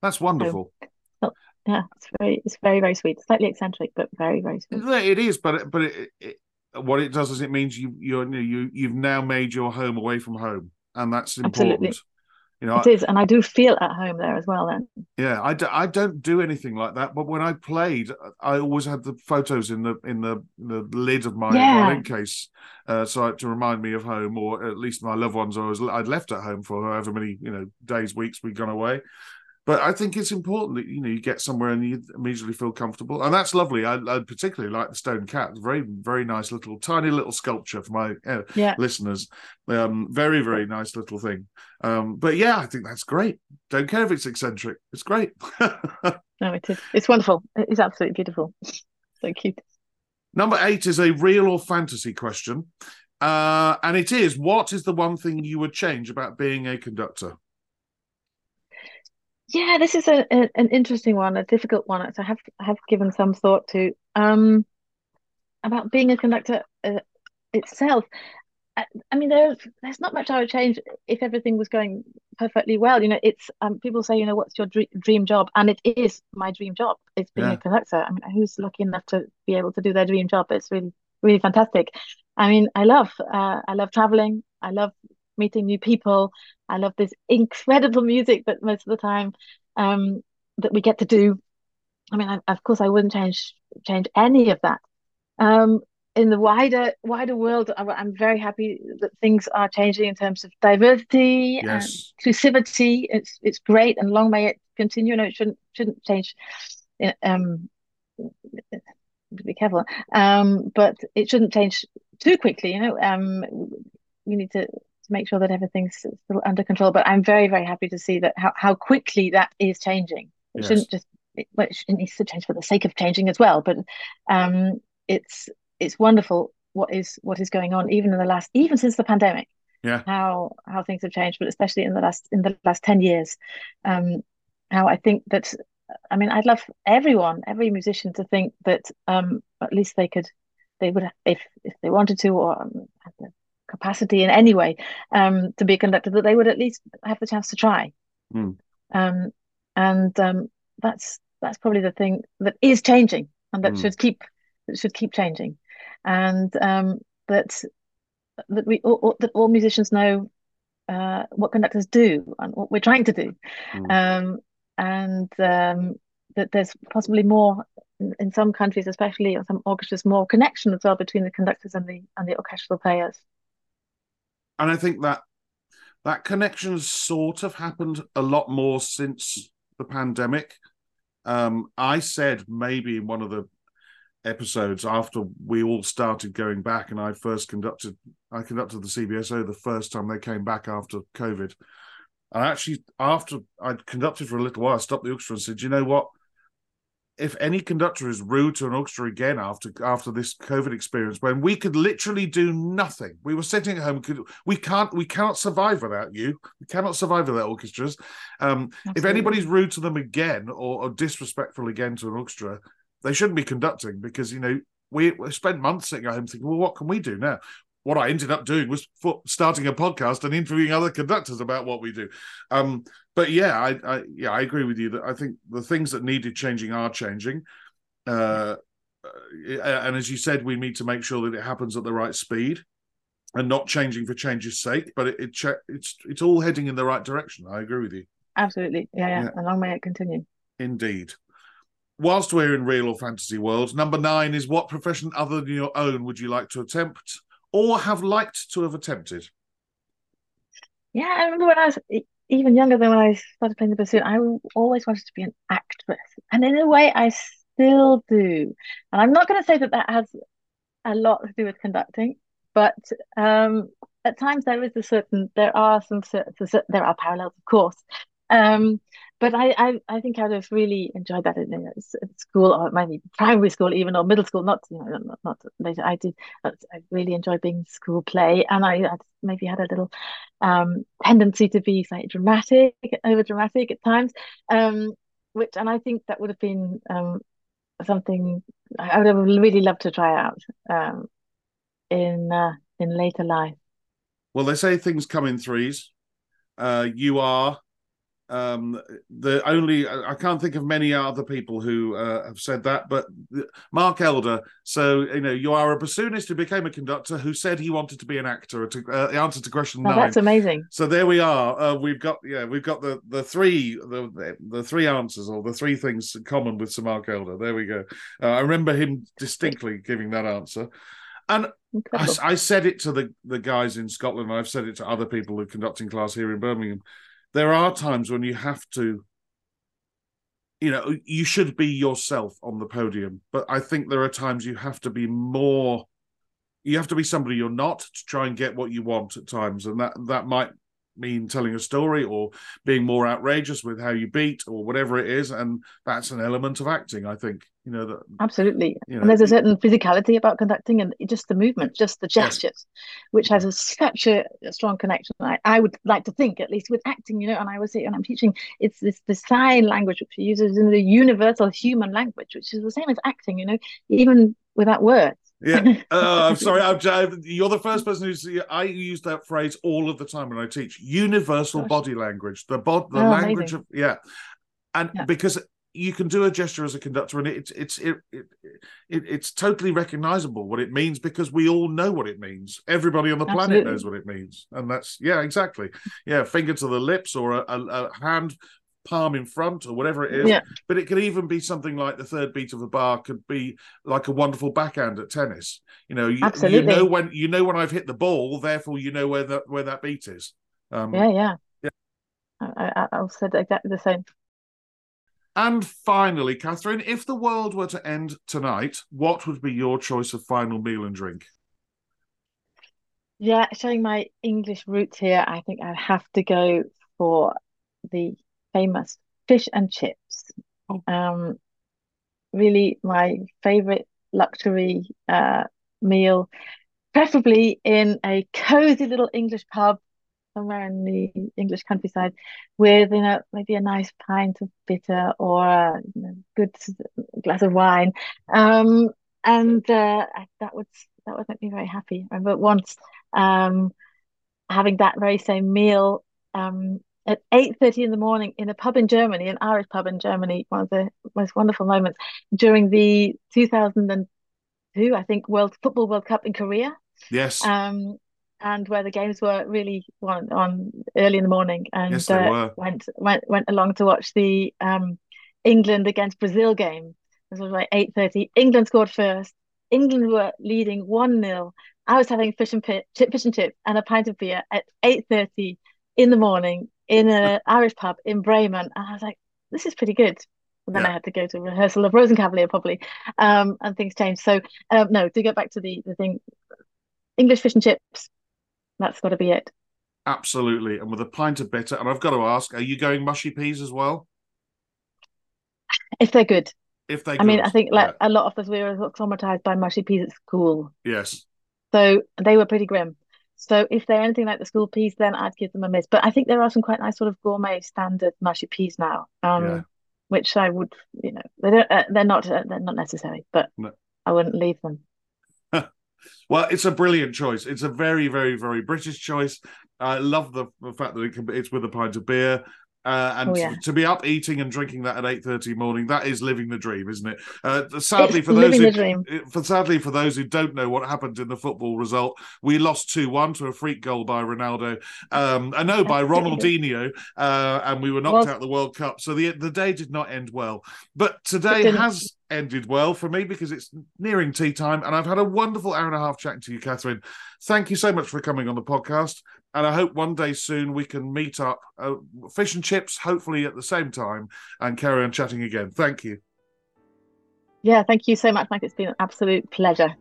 that's wonderful.
So, yeah, it's very, it's very, very sweet. Slightly eccentric, but very, very sweet.
It is, but but it, it, what it does is it means you you you you've now made your home away from home, and that's important. Absolutely.
You know, it is, and I do feel at home there as well. Then,
yeah, I, do, I don't do anything like that. But when I played, I always had the photos in the in the the lid of my yeah. violin case, uh, so to remind me of home, or at least my loved ones I was I'd left at home for however many you know days, weeks we'd gone away but I think it's important that you know you get somewhere and you immediately feel comfortable, and that's lovely. I, I particularly like the stone cat; very, very nice little, tiny little sculpture for my uh, yeah. listeners. Um, very, very nice little thing. Um, but yeah, I think that's great. Don't care if it's eccentric; it's great.
no, it is. It's wonderful. It's absolutely beautiful. so cute.
Number eight is a real or fantasy question, uh, and it is: What is the one thing you would change about being a conductor?
Yeah, this is a, a, an interesting one, a difficult one. So I have I have given some thought to um about being a conductor uh, itself. I, I, mean, there's there's not much I would change if everything was going perfectly well. You know, it's um people say, you know, what's your dream, dream job, and it is my dream job. It's being yeah. a conductor. I mean, who's lucky enough to be able to do their dream job? It's really really fantastic. I mean, I love uh, I love traveling. I love meeting new people. I love this incredible music that most of the time um, that we get to do. I mean, I, of course, I wouldn't change change any of that. Um, in the wider wider world, I'm very happy that things are changing in terms of diversity
yes.
and inclusivity. It's it's great, and long may it continue. No, it shouldn't shouldn't change. Um, be careful, um, but it shouldn't change too quickly. You know, um, we need to to make sure that everything's still under control. But I'm very, very happy to see that how, how quickly that is changing. It yes. shouldn't just it, well, it needs to change for the sake of changing as well. But um, it's it's wonderful what is what is going on even in the last even since the pandemic.
Yeah.
How how things have changed, but especially in the last in the last ten years. Um, how I think that I mean I'd love everyone, every musician to think that um, at least they could they would if if they wanted to or um, capacity in any way um, to be a conductor, that they would at least have the chance to try.
Mm.
Um, and um, that's that's probably the thing that is changing, and that mm. should keep that should keep changing, and um, that that we all, that all musicians know uh, what conductors do and what we're trying to do, mm. and um, that there's possibly more in, some countries, especially in some orchestras, more connection as well between the conductors and the and the orchestral players
and I think that that connection has sort of happened a lot more since the pandemic. Um, I said maybe in one of the episodes after we all started going back, and I first conducted I conducted the CBSO the first time they came back after COVID. And actually, after I'd conducted for a little while, I stopped the orchestra and said, "You know what? If any conductor is rude to an orchestra again after after this COVID experience, when we could literally do nothing, we were sitting at home. Could, we can't we cannot survive without you. We cannot survive without orchestras. Um, if anybody's rude to them again or, or, disrespectful again to an orchestra, they shouldn't be conducting because you know we, we spent months sitting at home thinking, well, what can we do now? What I ended up doing was starting a podcast and interviewing other conductors about what we do. Um, but yeah, I, I, yeah I agree with you that I think the things that needed changing are changing. Uh, uh, and as you said, we need to make sure that it happens at the right speed and not changing for change's sake. But it, it it's it's all heading in the right direction. I agree with you.
Absolutely, yeah, yeah. yeah. A long may it continue.
Indeed. Whilst we're in real or fantasy worlds, number nine is what profession other than your own would you like to attempt? Or have liked to have attempted?
Yeah, I remember when I was even younger than when I started playing the bassoon, I always wanted to be an actress. And in a way, I still do. And I'm not going to say that that has a lot to do with conducting, but um, at times there is a certain, there are some, there are parallels, of course. Um, but I, I, I think I'd have really enjoyed that in, in school or maybe primary school even or middle school. Not you know not, not later. I did. I really enjoyed being school play, and I, I maybe had a little um, tendency to be slightly dramatic, over dramatic at times. Um, which and I think that would have been um, something I would have really loved to try out um, in uh, in later life.
Well, they say things come in threes. Uh, you are um, the only I can't think of many other people who uh, have said that, but Mark Elder. So you know, you are a bassoonist who became a conductor who said he wanted to be an actor. To, uh, the answer to question oh, nine.
That's amazing.
So there we are. Uh, we've got yeah, we've got the the three the the three answers or the three things in common with Sir Mark Elder. There we go. Uh, I remember him distinctly giving that answer. And I, I, said it to the, the guys in Scotland. I've said it to other people who are conducting class here in Birmingham there are times when you have to you know you should be yourself on the podium but i think there are times you have to be more you have to be somebody you're not to try and get what you want at times and that that might mean telling a story or being more outrageous with how you beat or whatever it is. And that's an element of acting i think you know that
absolutely. you know, and there's a certain physicality about conducting and just the movement just the gestures yes. which has a, such a, a, strong connection. I, I would like to think at least with acting you know and i was and i'm teaching it's this the sign language which uses in the universal human language which is the same as acting you know even without words
yeah, uh, I'm sorry. I'm, you're the first person who's. I use that phrase all of the time when I teach. Universal Gosh. body language, the bod, the oh, language amazing. of yeah, and yeah. because you can do a gesture as a conductor, and it's it's it, it, it, it's totally recognizable what it means because we all know what it means. Everybody on the Absolutely. planet knows what it means, and that's yeah, exactly. Yeah, finger to the lips or a, a, a hand palm in front or whatever it is.
Yeah.
But it could even be something like the third beat of a bar could be like a wonderful backhand at tennis. You know, you, you know when you know when I've hit the ball, therefore you know where that where that beat is.
Um, yeah, yeah, yeah. I, I, I've said exactly the same.
And finally, Catherine, if the world were to end tonight, what would be your choice of final meal and drink?
Yeah, showing my English roots here, I think I'd have to go for the famous fish and chips. Oh. Um, really, my favorite luxury uh, meal, preferably in a cozy little English pub somewhere in the English countryside, with you know maybe a nice pint of bitter or a you know, good glass of wine, um, and uh, that would that would make me very happy. I remember once um, having that very same meal um, at 8.30 in the morning in a pub in Germany, an Irish pub in Germany, one of the most wonderful moments during the 2002, I think, World Football World Cup in Korea.
Yes.
Um, and where the games were really on, on early in the morning, and
yes, uh,
went went went along to watch the um, England against Brazil game. It was like eight thirty. England scored first. England were leading one 0 I was having fish and pit, chip, fish and chip, and a pint of beer at eight thirty in the morning in an Irish pub in Bremen, and I was like, "This is pretty good." And then
Yeah.
I had to go to rehearsal of Rosenkavalier probably, um, and things changed. So um, no, to get back to the the thing, English fish and chips. That's got to be it.
Absolutely. And with a pint of bitter. And I've got to ask, are you going mushy peas as well?
If they're good.
If they
I mean. I think like
Yeah.
a lot of us we were traumatized by mushy peas at school,
Yes.
so they were pretty grim. So if they're anything like the school peas, then I'd give them a miss. But I think there are some quite nice sort of gourmet standard mushy peas now, um,
Yeah.
which I would, you know, they don't, uh, they're not, uh, they're not necessary, but
No.
I wouldn't leave them.
Well, it's a brilliant choice. It's a very, very, very British choice. I love the, the fact that it can, it's with a pint of beer. Uh, and
Oh, yeah.
to, to be up eating and drinking that at eight thirty morning, that is living the dream, isn't it? Uh, sadly,
It's
for those who,
dream.
for sadly for those who don't know what happened in the football result, we lost two one to a freak goal by Ronaldo. Um, I know by Ronaldinho, uh, and we were knocked
Well-
out of the World Cup. So the the day did not end well, but today has ended well for me because it's nearing tea time, and I've had a wonderful hour and a half chatting to you, Catherine. Thank you so much for coming on the podcast. And I hope one day soon we can meet up, uh, fish and chips, hopefully at the same time, and carry on chatting again. Thank you.
Yeah, thank you so much, Mike. It's been an absolute pleasure.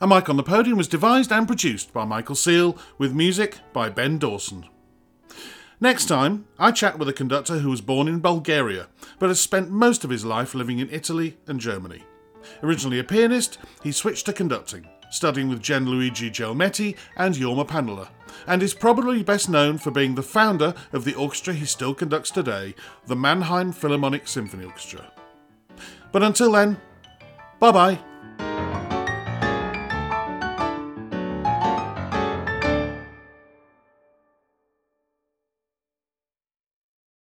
A Mic on the Podium was devised and produced by Michael Seal, with music by Ben Dawson. Next time, I chat with a conductor who was born in Bulgaria, but has spent most of his life living in Italy and Germany. Originally a pianist, he switched to conducting, studying with Gianluigi Gelmetti and Jorma Panula, and is probably best known for being the founder of the orchestra he still conducts today, the Mannheim Philharmonic Symphony Orchestra. But until then, bye bye.